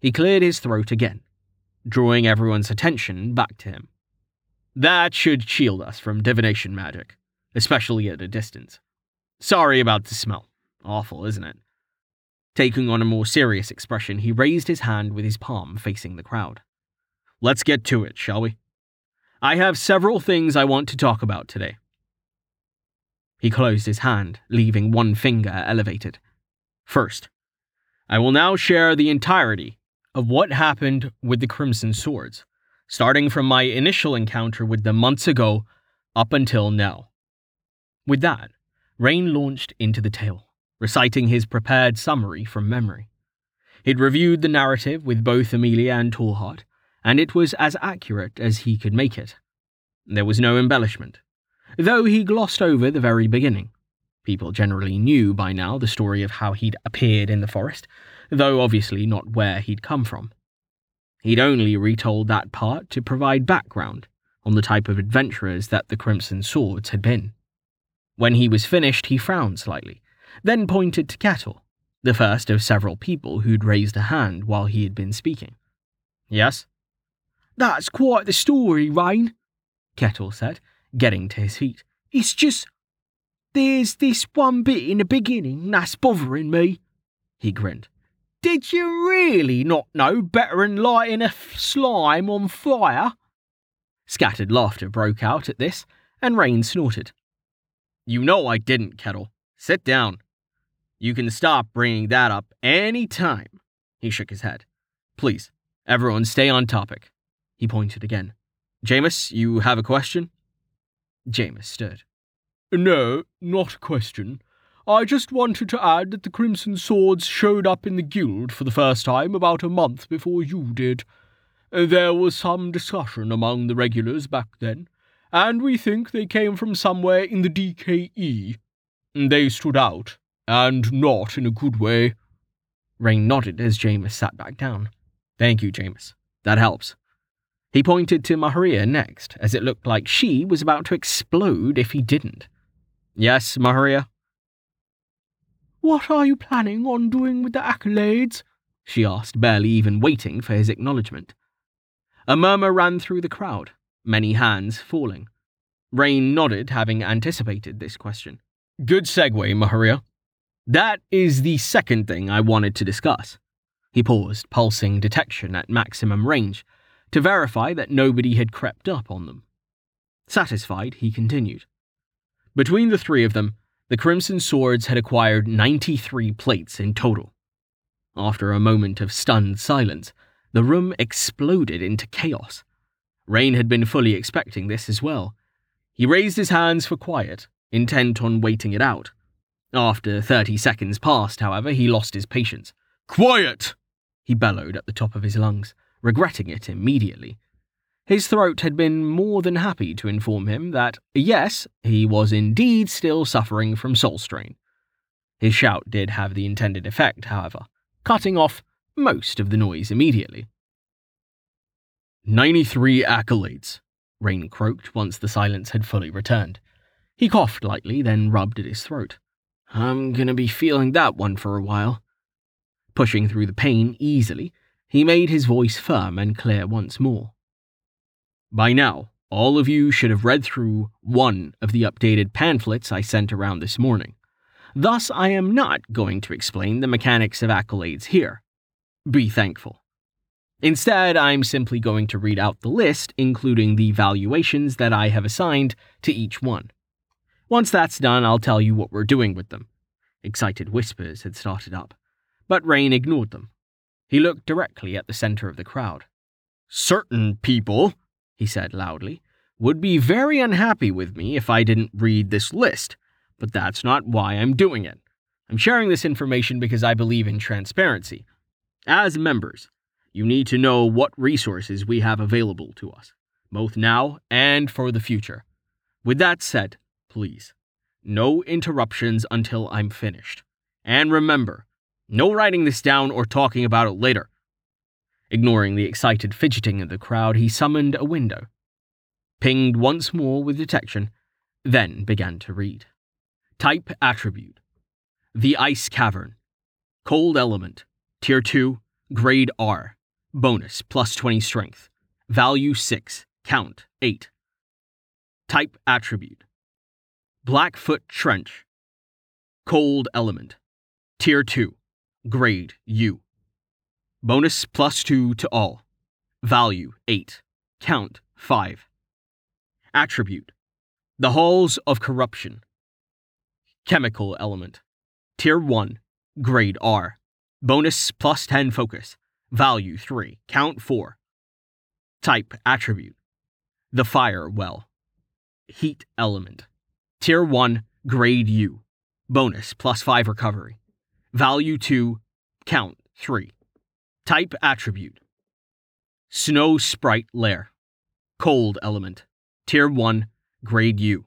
he cleared his throat again, drawing everyone's attention back to him. That should shield us from divination magic, especially at a distance. Sorry about the smell. Awful, isn't it? Taking on a more serious expression, he raised his hand with his palm facing the crowd. Let's get to it, shall we? I have several things I want to talk about today. He closed his hand, leaving one finger elevated. First, I will now share the entirety of what happened with the Crimson Swords, starting from my initial encounter with them months ago up until now. With that, Rain launched into the tale, reciting his prepared summary from memory. He'd reviewed the narrative with both Amelia and Tallheart, and it was as accurate as he could make it. There was no embellishment, though he glossed over the very beginning. People generally knew by now the story of how he'd appeared in the forest, though obviously not where he'd come from. He'd only retold that part to provide background on the type of adventurers that the Crimson Swords had been. When he was finished, he frowned slightly, then pointed to Kettle, the first of several people who'd raised a hand while he had been speaking. Yes? That's quite the story, Rain, Kettle said, getting to his feet. It's just. There's this one bit in the beginning that's bothering me. He grinned. Did you really not know better than lighting a slime on fire? Scattered laughter broke out at this, and Rain snorted. You know I didn't, Kettle. Sit down. You can stop bringing that up any time. He shook his head. Please, everyone stay on topic. He pointed again. Jameis, you have a question? Jameis stood. No, not a question. I just wanted to add that the Crimson Swords showed up in the guild for the first time about a month before you did. There was some discussion among the regulars back then, and we think they came from somewhere in the DKE. They stood out, and not in a good way. Rain nodded as Jameis sat back down. Thank you, Jameis. That helps. He pointed to Maharia next, as it looked like she was about to explode if he didn't. Yes, Maharia? What are you planning on doing with the accolades? she asked, barely even waiting for his acknowledgement. A murmur ran through the crowd, many hands falling. Rain nodded, having anticipated this question. Good segue, Maharia. That is the second thing I wanted to discuss. He paused, pulsing detection at maximum range, to verify that nobody had crept up on them. Satisfied, he continued. Between the three of them, the Crimson Swords had acquired 93 plates in total. After a moment of stunned silence, the room exploded into chaos. Rain had been fully expecting this as well. He raised his hands for quiet, intent on waiting it out. After 30 seconds passed, however, he lost his patience. Quiet! He bellowed at the top of his lungs, regretting it immediately. His throat had been more than happy to inform him that, yes, he was indeed still suffering from soul strain. His shout did have the intended effect, however, cutting off most of the noise immediately. 93 accolades, Rain croaked once the silence had fully returned. He coughed lightly, then rubbed at his throat. I'm gonna be feeling that one for a while. Pushing through the pain easily, he made his voice firm and clear once more. By now, all of you should have read through one of the updated pamphlets I sent around this morning. Thus, I am not going to explain the mechanics of accolades here. Be thankful. Instead, I'm simply going to read out the list, including the valuations that I have assigned to each one. Once that's done, I'll tell you what we're doing with them. Excited whispers had started up, but Rain ignored them. He looked directly at the center of the crowd. Certain people, he said loudly, would be very unhappy with me if I didn't read this list, but that's not why I'm doing it. I'm sharing this information because I believe in transparency. As members, you need to know what resources we have available to us, both now and for the future. With that said, please, no interruptions until I'm finished. And remember, no writing this down or talking about it later. Ignoring the excited fidgeting of the crowd, he summoned a window, pinged once more with detection, then began to read. Type attribute The Ice Cavern. Cold element. Tier 2. Grade R. Bonus plus 20 strength. Value 6. Count 8. Type attribute Blackfoot Trench. Cold element. Tier 2. Grade U. Bonus plus 2 to all. Value 8. Count 5. Attribute The Halls of Corruption. Chemical Element. Tier 1. Grade R. Bonus plus 10 focus. Value 3. Count 4. Type Attribute The Fire Well. Heat Element. Tier 1. Grade U. Bonus plus 5 recovery. Value 2. Count 3. Type attribute Snow Sprite Lair. Cold element. Tier 1, Grade U.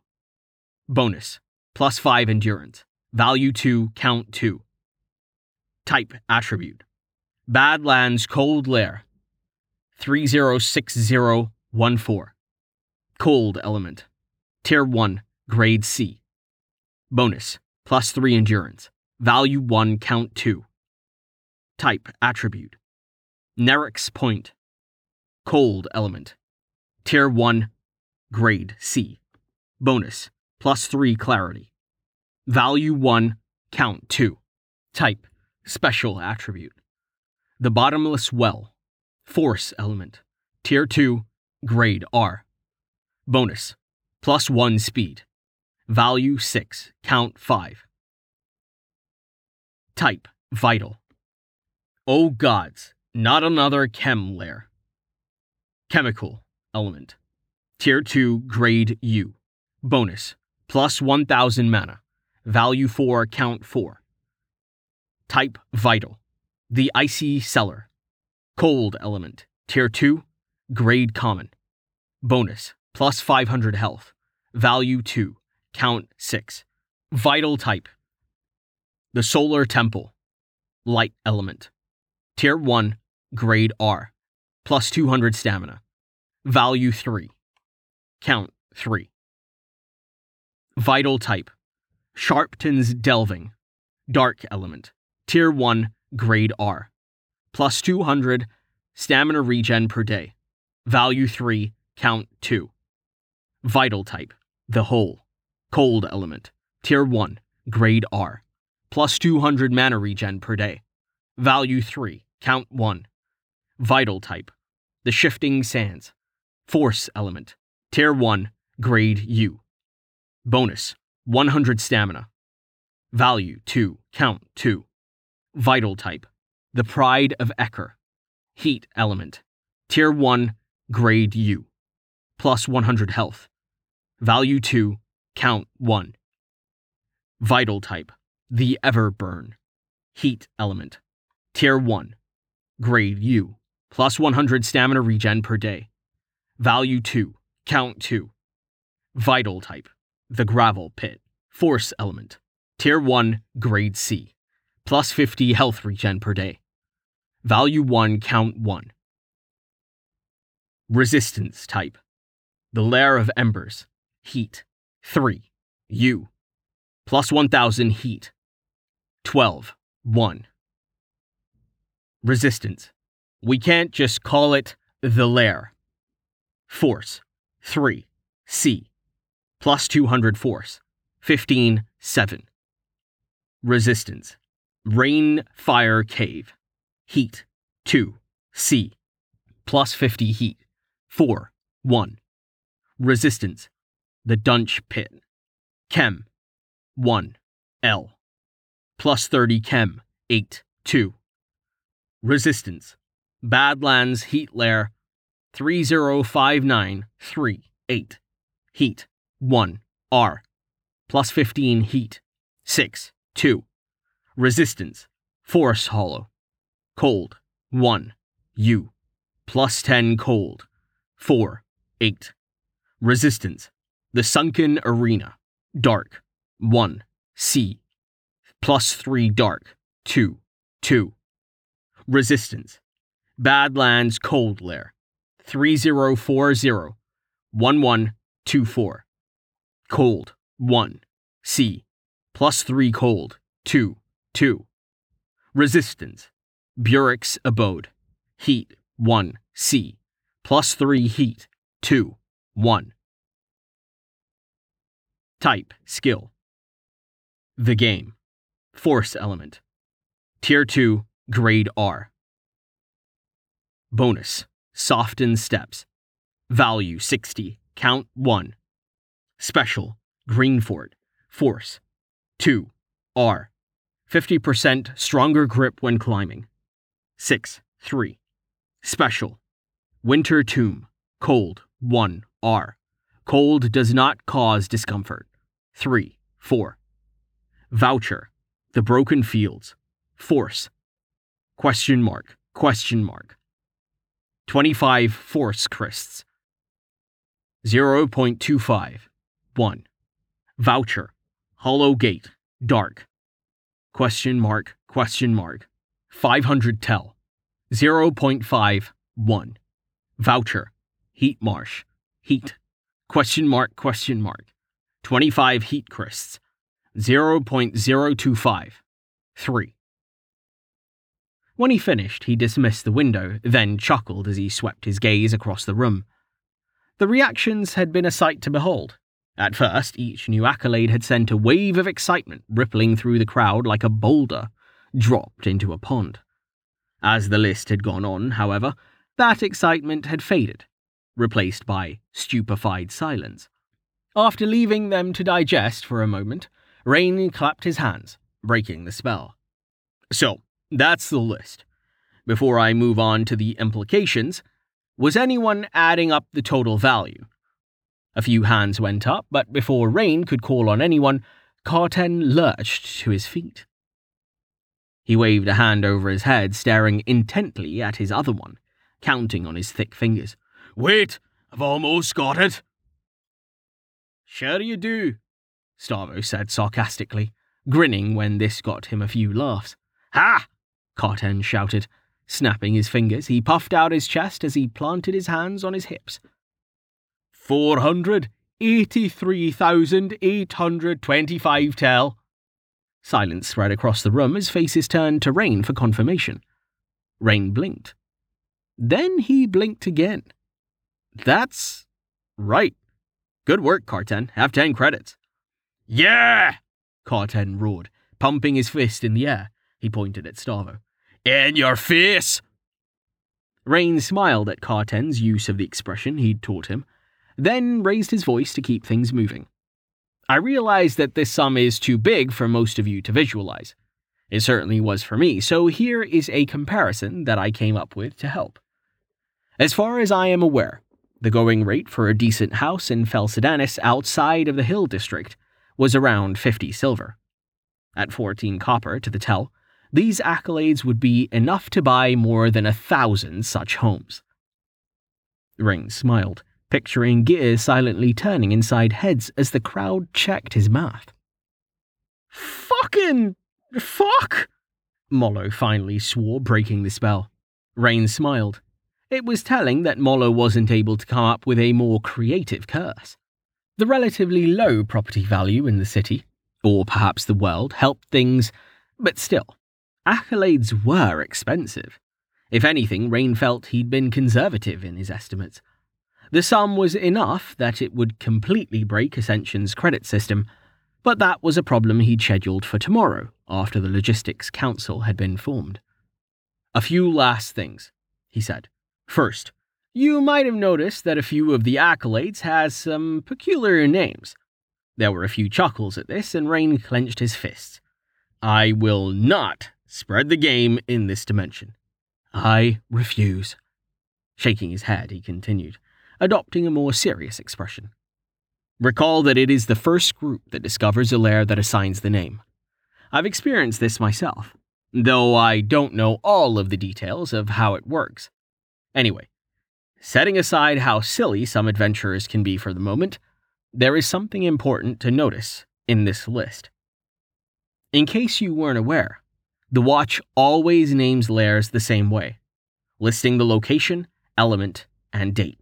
Bonus plus 5 endurance. Value 2, count 2. Type attribute Badlands Cold Lair. 306014. Cold element. Tier 1, Grade C. Bonus plus 3 endurance. Value 1, count 2. Type attribute Nerek's Point. Cold element. Tier 1, Grade C. Bonus, plus 3 clarity. Value 1, count 2. Type, special attribute. The Bottomless Well. Force element. Tier 2, Grade R. Bonus, plus 1 speed. Value 6. Count 5. Type Vital. Oh gods, not another chem layer. Chemical element. Tier 2, grade U. Bonus. Plus 1000 mana. Value 4, count 4. Type Vital. The Icy Cellar. Cold element. Tier 2, grade Common. Bonus. Plus 500 health. Value 2, count 6. Vital type. The Solar Temple. Light element. Tier 1, grade R. Plus 200 stamina. Value 3. Count 3. Vital type. Sharpton's Delving. Dark element. Tier 1, grade R. Plus 200 stamina regen per day. Value 3, count 2. Vital type. The Hole. Cold element. Tier 1, grade R. Plus 200 mana regen per day. Value 3, count 1. Vital type. The Shifting Sands. Force element. Tier 1, grade U. Bonus 100 stamina. Value 2, count 2. Vital type. The Pride of Eker. Heat element. Tier 1, grade U. Plus 100 health. Value 2, count 1. Vital type. The Everburn. Heat element. Tier 1. Grade U. Plus 100 stamina regen per day. Value 2. Count 2. Vital type. The Gravel Pit. Force element. Tier 1. Grade C. Plus 50 health regen per day. Value 1. Count 1. Resistance type. The Lair of Embers. Heat. 3. U. Plus 1000 heat. 12. 1. Resistance. We can't just call it the lair. Force. 3. C. Plus 200 force. 15. 7. Resistance. Rain, fire, cave. Heat. 2. C. Plus 50 heat. 4. 1. Resistance. The Dunch Pit. Chem. 1. L. Plus 30 Chem. 8. 2. Resistance. Badlands Heat Lair. 30593. Heat. 1. R. Plus 15 heat. 6. 2. Resistance. Force Hollow. Cold. 1. U. Plus 10 cold. 4. 8. Resistance. The Sunken Arena. Dark. 1. C. Plus 3 dark. 2. 2. Resistance. Badlands Cold Lair. 3040 1124. Cold. 1. C. Plus 3 cold. 2. 2. Resistance. Burix Abode. Heat. 1. C. Plus 3 heat. 2. 1. Type. Skill. The game. Force element. Tier 2. Grade R. Bonus. Soften steps. Value 60. Count 1. Special. Greenfort. Force. 2. R. 50% stronger grip when climbing. 6. 3. Special. Winter Tomb. Cold. 1. R. Cold does not cause discomfort. 3. 4. Voucher. The Broken Fields. Force. Question mark. Question mark. 25 force crysts. 0.25. 1. Voucher. Hollow Gate. Dark. Question mark. Question mark. 500 tel. 0.5. 1. Voucher. Heat Marsh. Heat. Question mark. Question mark. 25 heat crysts. 0.025. 3. When he finished, he dismissed the window, then chuckled as he swept his gaze across the room. The reactions had been a sight to behold. At first, each new accolade had sent a wave of excitement rippling through the crowd like a boulder dropped into a pond. As the list had gone on, however, that excitement had faded, replaced by stupefied silence. After leaving them to digest for a moment, Rain clapped his hands, breaking the spell. So, that's the list. Before I move on to the implications, was anyone adding up the total value? A few hands went up, but before Rain could call on anyone, Carten lurched to his feet. He waved a hand over his head, staring intently at his other one, counting on his thick fingers. Wait, I've almost got it. Sure you do, Starvo said sarcastically, grinning when this got him a few laughs. Ha! Carten shouted. Snapping his fingers, he puffed out his chest as he planted his hands on his hips. Four hundred eighty-three thousand eight hundred twenty-five tel. Silence spread across the room as faces turned to Rain for confirmation. Rain blinked. Then he blinked again. That's right. Good work, Carten. Have ten credits. Yeah! Carten roared, pumping his fist in the air. He pointed at Starvo. In your face! Rain smiled at Carten's use of the expression he'd taught him, then raised his voice to keep things moving. I realize that this sum is too big for most of you to visualize. It certainly was for me, so here is a comparison that I came up with to help. As far as I am aware, the going rate for a decent house in Fel Sadanis outside of the Hill District was around 50 silver. At 14 copper to the tel, these accolades would be enough to buy more than a thousand such homes. Rain smiled, picturing gears silently turning inside heads as the crowd checked his math. Fucking fuck! Mollo finally swore, breaking the spell. Rain smiled. It was telling that Mollo wasn't able to come up with a more creative curse. The relatively low property value in the city, or perhaps the world, helped things, but still, accolades were expensive. If anything, Rain felt he'd been conservative in his estimates. The sum was enough that it would completely break Ascension's credit system, but that was a problem he'd scheduled for tomorrow after the Logistics Council had been formed. A few last things, he said. First, you might have noticed that a few of the accolades has some peculiar names. There were a few chuckles at this, and Rain clenched his fists. I will not spread the game in this dimension. I refuse. Shaking his head, he continued adopting a more serious expression. Recall that it is the first group that discovers a lair that assigns the name. I've experienced this myself, though I don't know all of the details of how it works. Anyway, setting aside how silly some adventurers can be for the moment, there is something important to notice in this list. In case you weren't aware, the watch always names lairs the same way, listing the location, element, and date.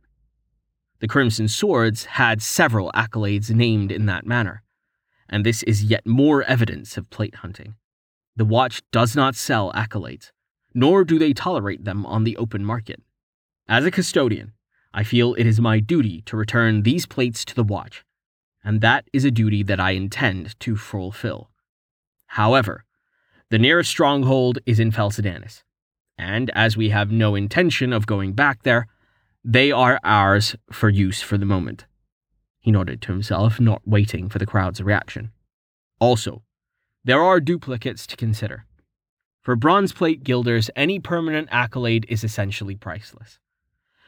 The Crimson Swords had several accolades named in that manner, and this is yet more evidence of plate hunting. The watch does not sell accolades, nor do they tolerate them on the open market. As a custodian, I feel it is my duty to return these plates to the watch, and that is a duty that I intend to fulfill. However, the nearest stronghold is in Fel Sadanis, and as we have no intention of going back there, they are ours for use for the moment. He nodded to himself, not waiting for the crowd's reaction. Also, there are duplicates to consider. For bronze plate guilders, any permanent accolade is essentially priceless.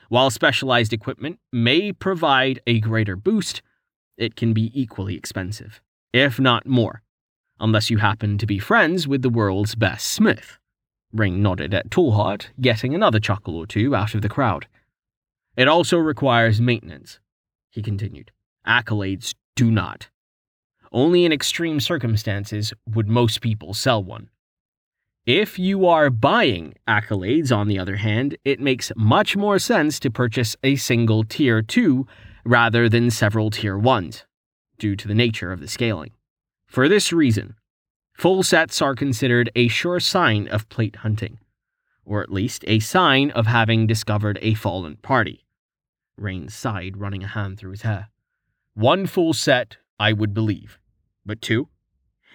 While specialized equipment may provide a greater boost, it can be equally expensive, if not more, unless you happen to be friends with the world's best smith. Rain nodded at Tallheart, getting another chuckle or two out of the crowd. It also requires maintenance, he continued. Accolades do not. Only in extreme circumstances would most people sell one. If you are buying accolades, on the other hand, it makes much more sense to purchase a single tier 2 rather than several tier 1s, due to the nature of the scaling. For this reason, full sets are considered a sure sign of plate hunting, or at least a sign of having discovered a fallen party. Rain sighed, running a hand through his hair. One full set, I would believe. But two?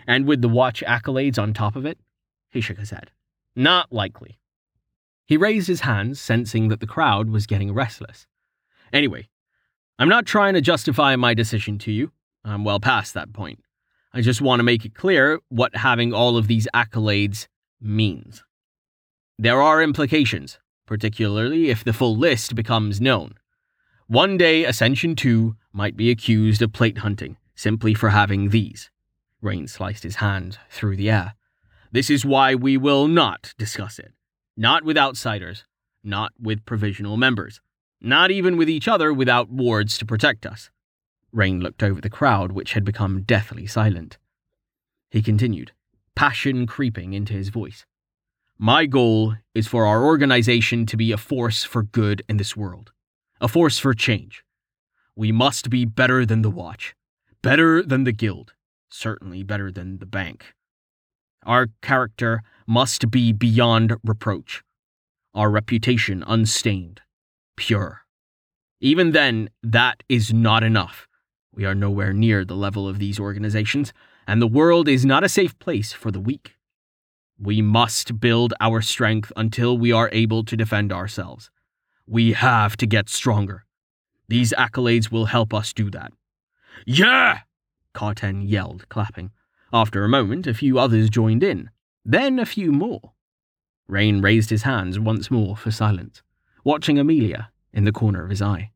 And with the watch accolades on top of it? He shook his head. Not likely. He raised his hands, sensing that the crowd was getting restless. Anyway, I'm not trying to justify my decision to you. I'm well past that point. I just want to make it clear what having all of these accolades means. There are implications, particularly if the full list becomes known. One day, Ascension 2 might be accused of plate hunting simply for having these. Rain sliced his hand through the air. This is why we will not discuss it. Not with outsiders, not with provisional members, not even with each other without wards to protect us. Rain looked over the crowd, which had become deathly silent. He continued, passion creeping into his voice. My goal is for our organization to be a force for good in this world, a force for change. We must be better than the Watch, better than the Guild, certainly better than the Bank. Our character must be beyond reproach, our reputation unstained, pure. Even then, that is not enough. We are nowhere near the level of these organizations, and the world is not a safe place for the weak. We must build our strength until we are able to defend ourselves. We have to get stronger. These accolades will help us do that. Yeah! Carten yelled, clapping. After a moment, a few others joined in, then a few more. Rain raised his hands once more for silence, watching Amelia in the corner of his eye.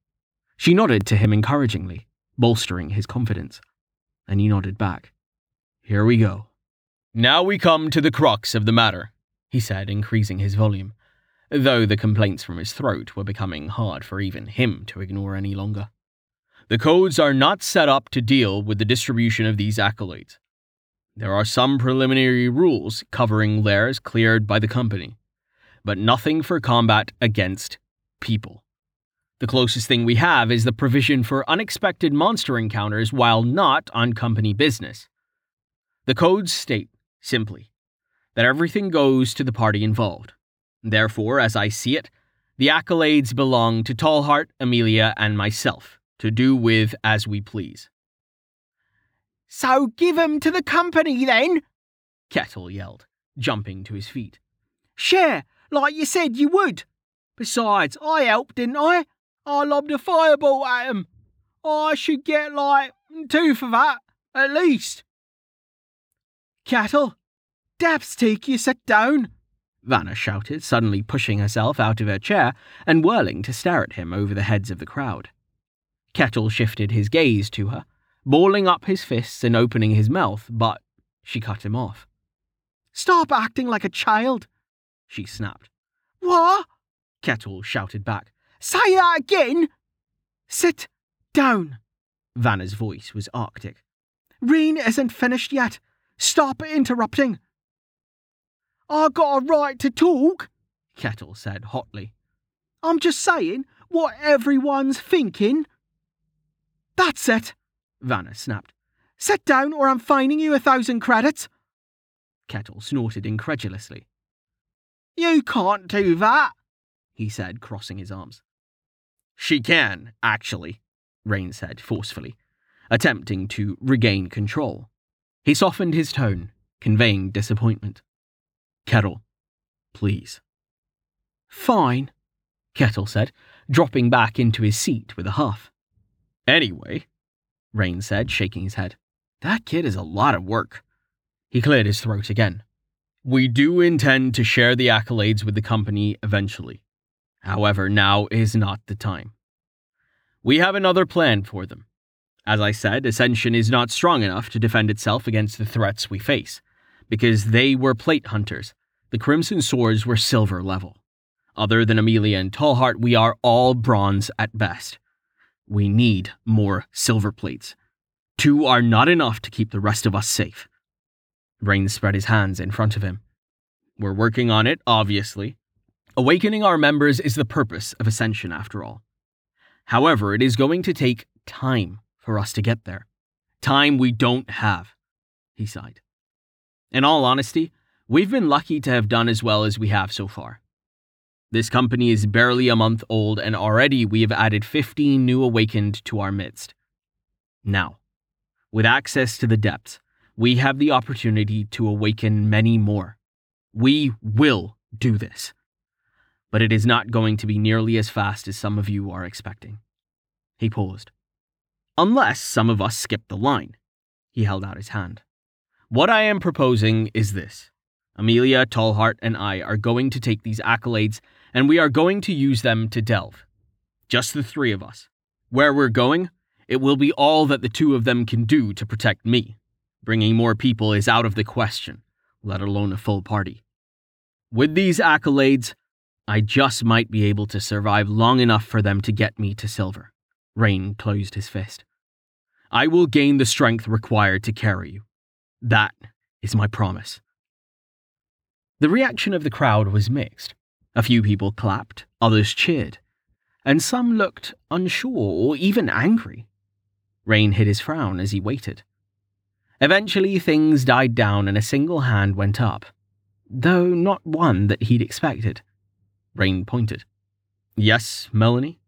She nodded to him encouragingly, bolstering his confidence, and he nodded back. Here we go. Now we come to the crux of the matter, he said, increasing his volume, though the complaints from his throat were becoming hard for even him to ignore any longer. The codes are not set up to deal with the distribution of these accolades. There are some preliminary rules covering lairs cleared by the company, but nothing for combat against people. The closest thing we have is the provision for unexpected monster encounters while not on company business. The codes state simply, that everything goes to the party involved. Therefore, as I see it, the accolades belong to Tallheart, Amelia, and myself, to do with as we please. So give 'em to the company then, Kettle yelled, jumping to his feet. Share, like you said you would. Besides, I helped, didn't I? I lobbed a fireball at 'em. I should get, like, two for that, at least. Kettle, Cattle, Dapstick, you sit down, Vanna shouted, suddenly pushing herself out of her chair and whirling to stare at him over the heads of the crowd. Kettle shifted his gaze to her, balling up his fists and opening his mouth, but she cut him off. Stop acting like a child, she snapped. What? Kettle shouted back. Say that again! Sit down. Vanna's voice was arctic. Reen isn't finished yet. Stop interrupting. I got a right to talk, Kettle said hotly. I'm just saying what everyone's thinking. That's it, Vanna snapped. Sit down or I'm fining you a thousand credits. Kettle snorted incredulously. You can't do that, he said, crossing his arms. She can, actually, Rain said forcefully, attempting to regain control. He softened his tone, conveying disappointment. Kettle, please. Fine, Kettle said, dropping back into his seat with a huff. Anyway, Rain said, shaking his head, that kid is a lot of work. He cleared his throat again. We do intend to share the accolades with the company eventually. However, now is not the time. We have another plan for them. As I said, Ascension is not strong enough to defend itself against the threats we face, because they were plate hunters. The Crimson Swords were silver level. Other than Amelia and Tallheart, we are all bronze at best. We need more silver plates. Two are not enough to keep the rest of us safe. Rain spread his hands in front of him. We're working on it, obviously. Awakening our members is the purpose of Ascension, after all. However, it is going to take time for us to get there. Time we don't have, he sighed. In all honesty, we've been lucky to have done as well as we have so far. This company is barely a month old, and already we have added 15 new awakened to our midst. Now, with access to the depths, we have the opportunity to awaken many more. We will do this. But it is not going to be nearly as fast as some of you are expecting. He paused. Unless some of us skip the line. He held out his hand. What I am proposing is this Amelia, Tallheart, and I are going to take these accolades and we are going to use them to delve. Just the three of us. Where we're going, it will be all that the two of them can do to protect me. Bringing more people is out of the question, let alone a full party. With these accolades, I just might be able to survive long enough for them to get me to silver. Rain closed his fist. I will gain the strength required to carry you. That is my promise. The reaction of the crowd was mixed. A few people clapped, others cheered, and some looked unsure or even angry. Rain hid his frown as he waited. Eventually, things died down and a single hand went up, though not one that he'd expected. Rain pointed. Yes, Melanie?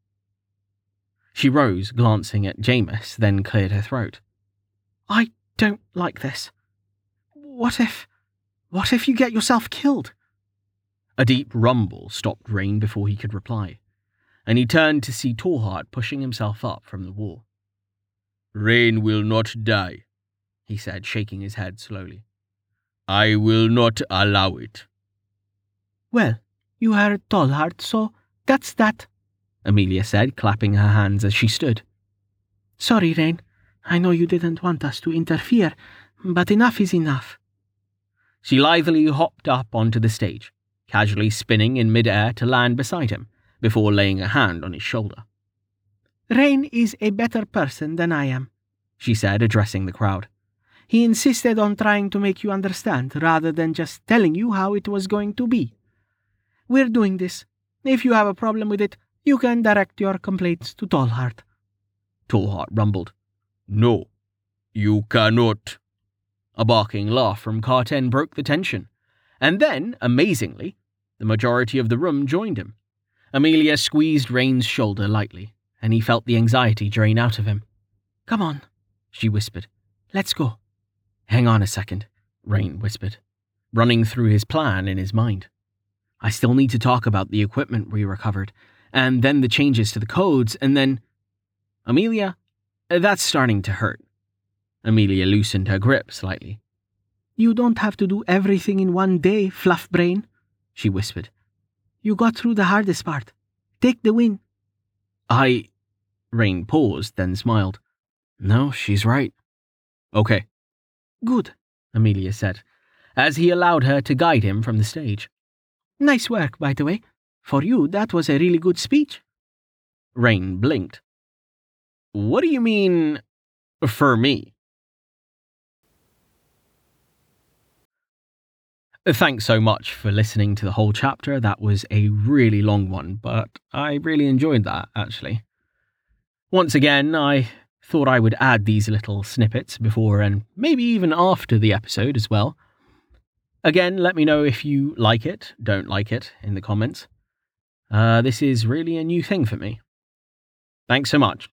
She rose, glancing at Jameis, then cleared her throat. I don't like this. What if. What if you get yourself killed? A deep rumble stopped Rain before he could reply, and he turned to see Tallheart pushing himself up from the wall. Rain will not die, he said, shaking his head slowly. I will not allow it. Well, you are Tallheart, so that's that, Amelia said, clapping her hands as she stood. Sorry, Rain. I know you didn't want us to interfere, but enough is enough. She lithely hopped up onto the stage, casually spinning in midair to land beside him, before laying a hand on his shoulder. Rain is a better person than I am, she said, addressing the crowd. He insisted on trying to make you understand rather than just telling you how it was going to be. We're doing this. If you have a problem with it, you can direct your complaints to Tallheart. Tallheart rumbled. No, you cannot. A barking laugh from Carten broke the tension, and then, amazingly, the majority of the room joined him. Amelia squeezed Rain's shoulder lightly, and he felt the anxiety drain out of him. Come on, she whispered. Let's go. Hang on a second, Rain whispered, running through his plan in his mind. I still need to talk about the equipment we recovered, and then the changes to the codes, and then. Amelia, that's starting to hurt. Amelia loosened her grip slightly. You don't have to do everything in one day, fluff brain, she whispered. You got through the hardest part. Take the win. I. Rain paused, then smiled. No, she's right. Okay. Good, Amelia said, as he allowed her to guide him from the stage. Nice work, by the way. For you, that was a really good speech. Rain blinked. What do you mean, for me? Thanks so much for listening to the whole chapter. That was a really long one, but I really enjoyed that, actually. Once again, I thought I would add these little snippets before and maybe even after the episode as well. Again, let me know if you like it, don't like it, in the comments. Uh, this is really a new thing for me. Thanks so much.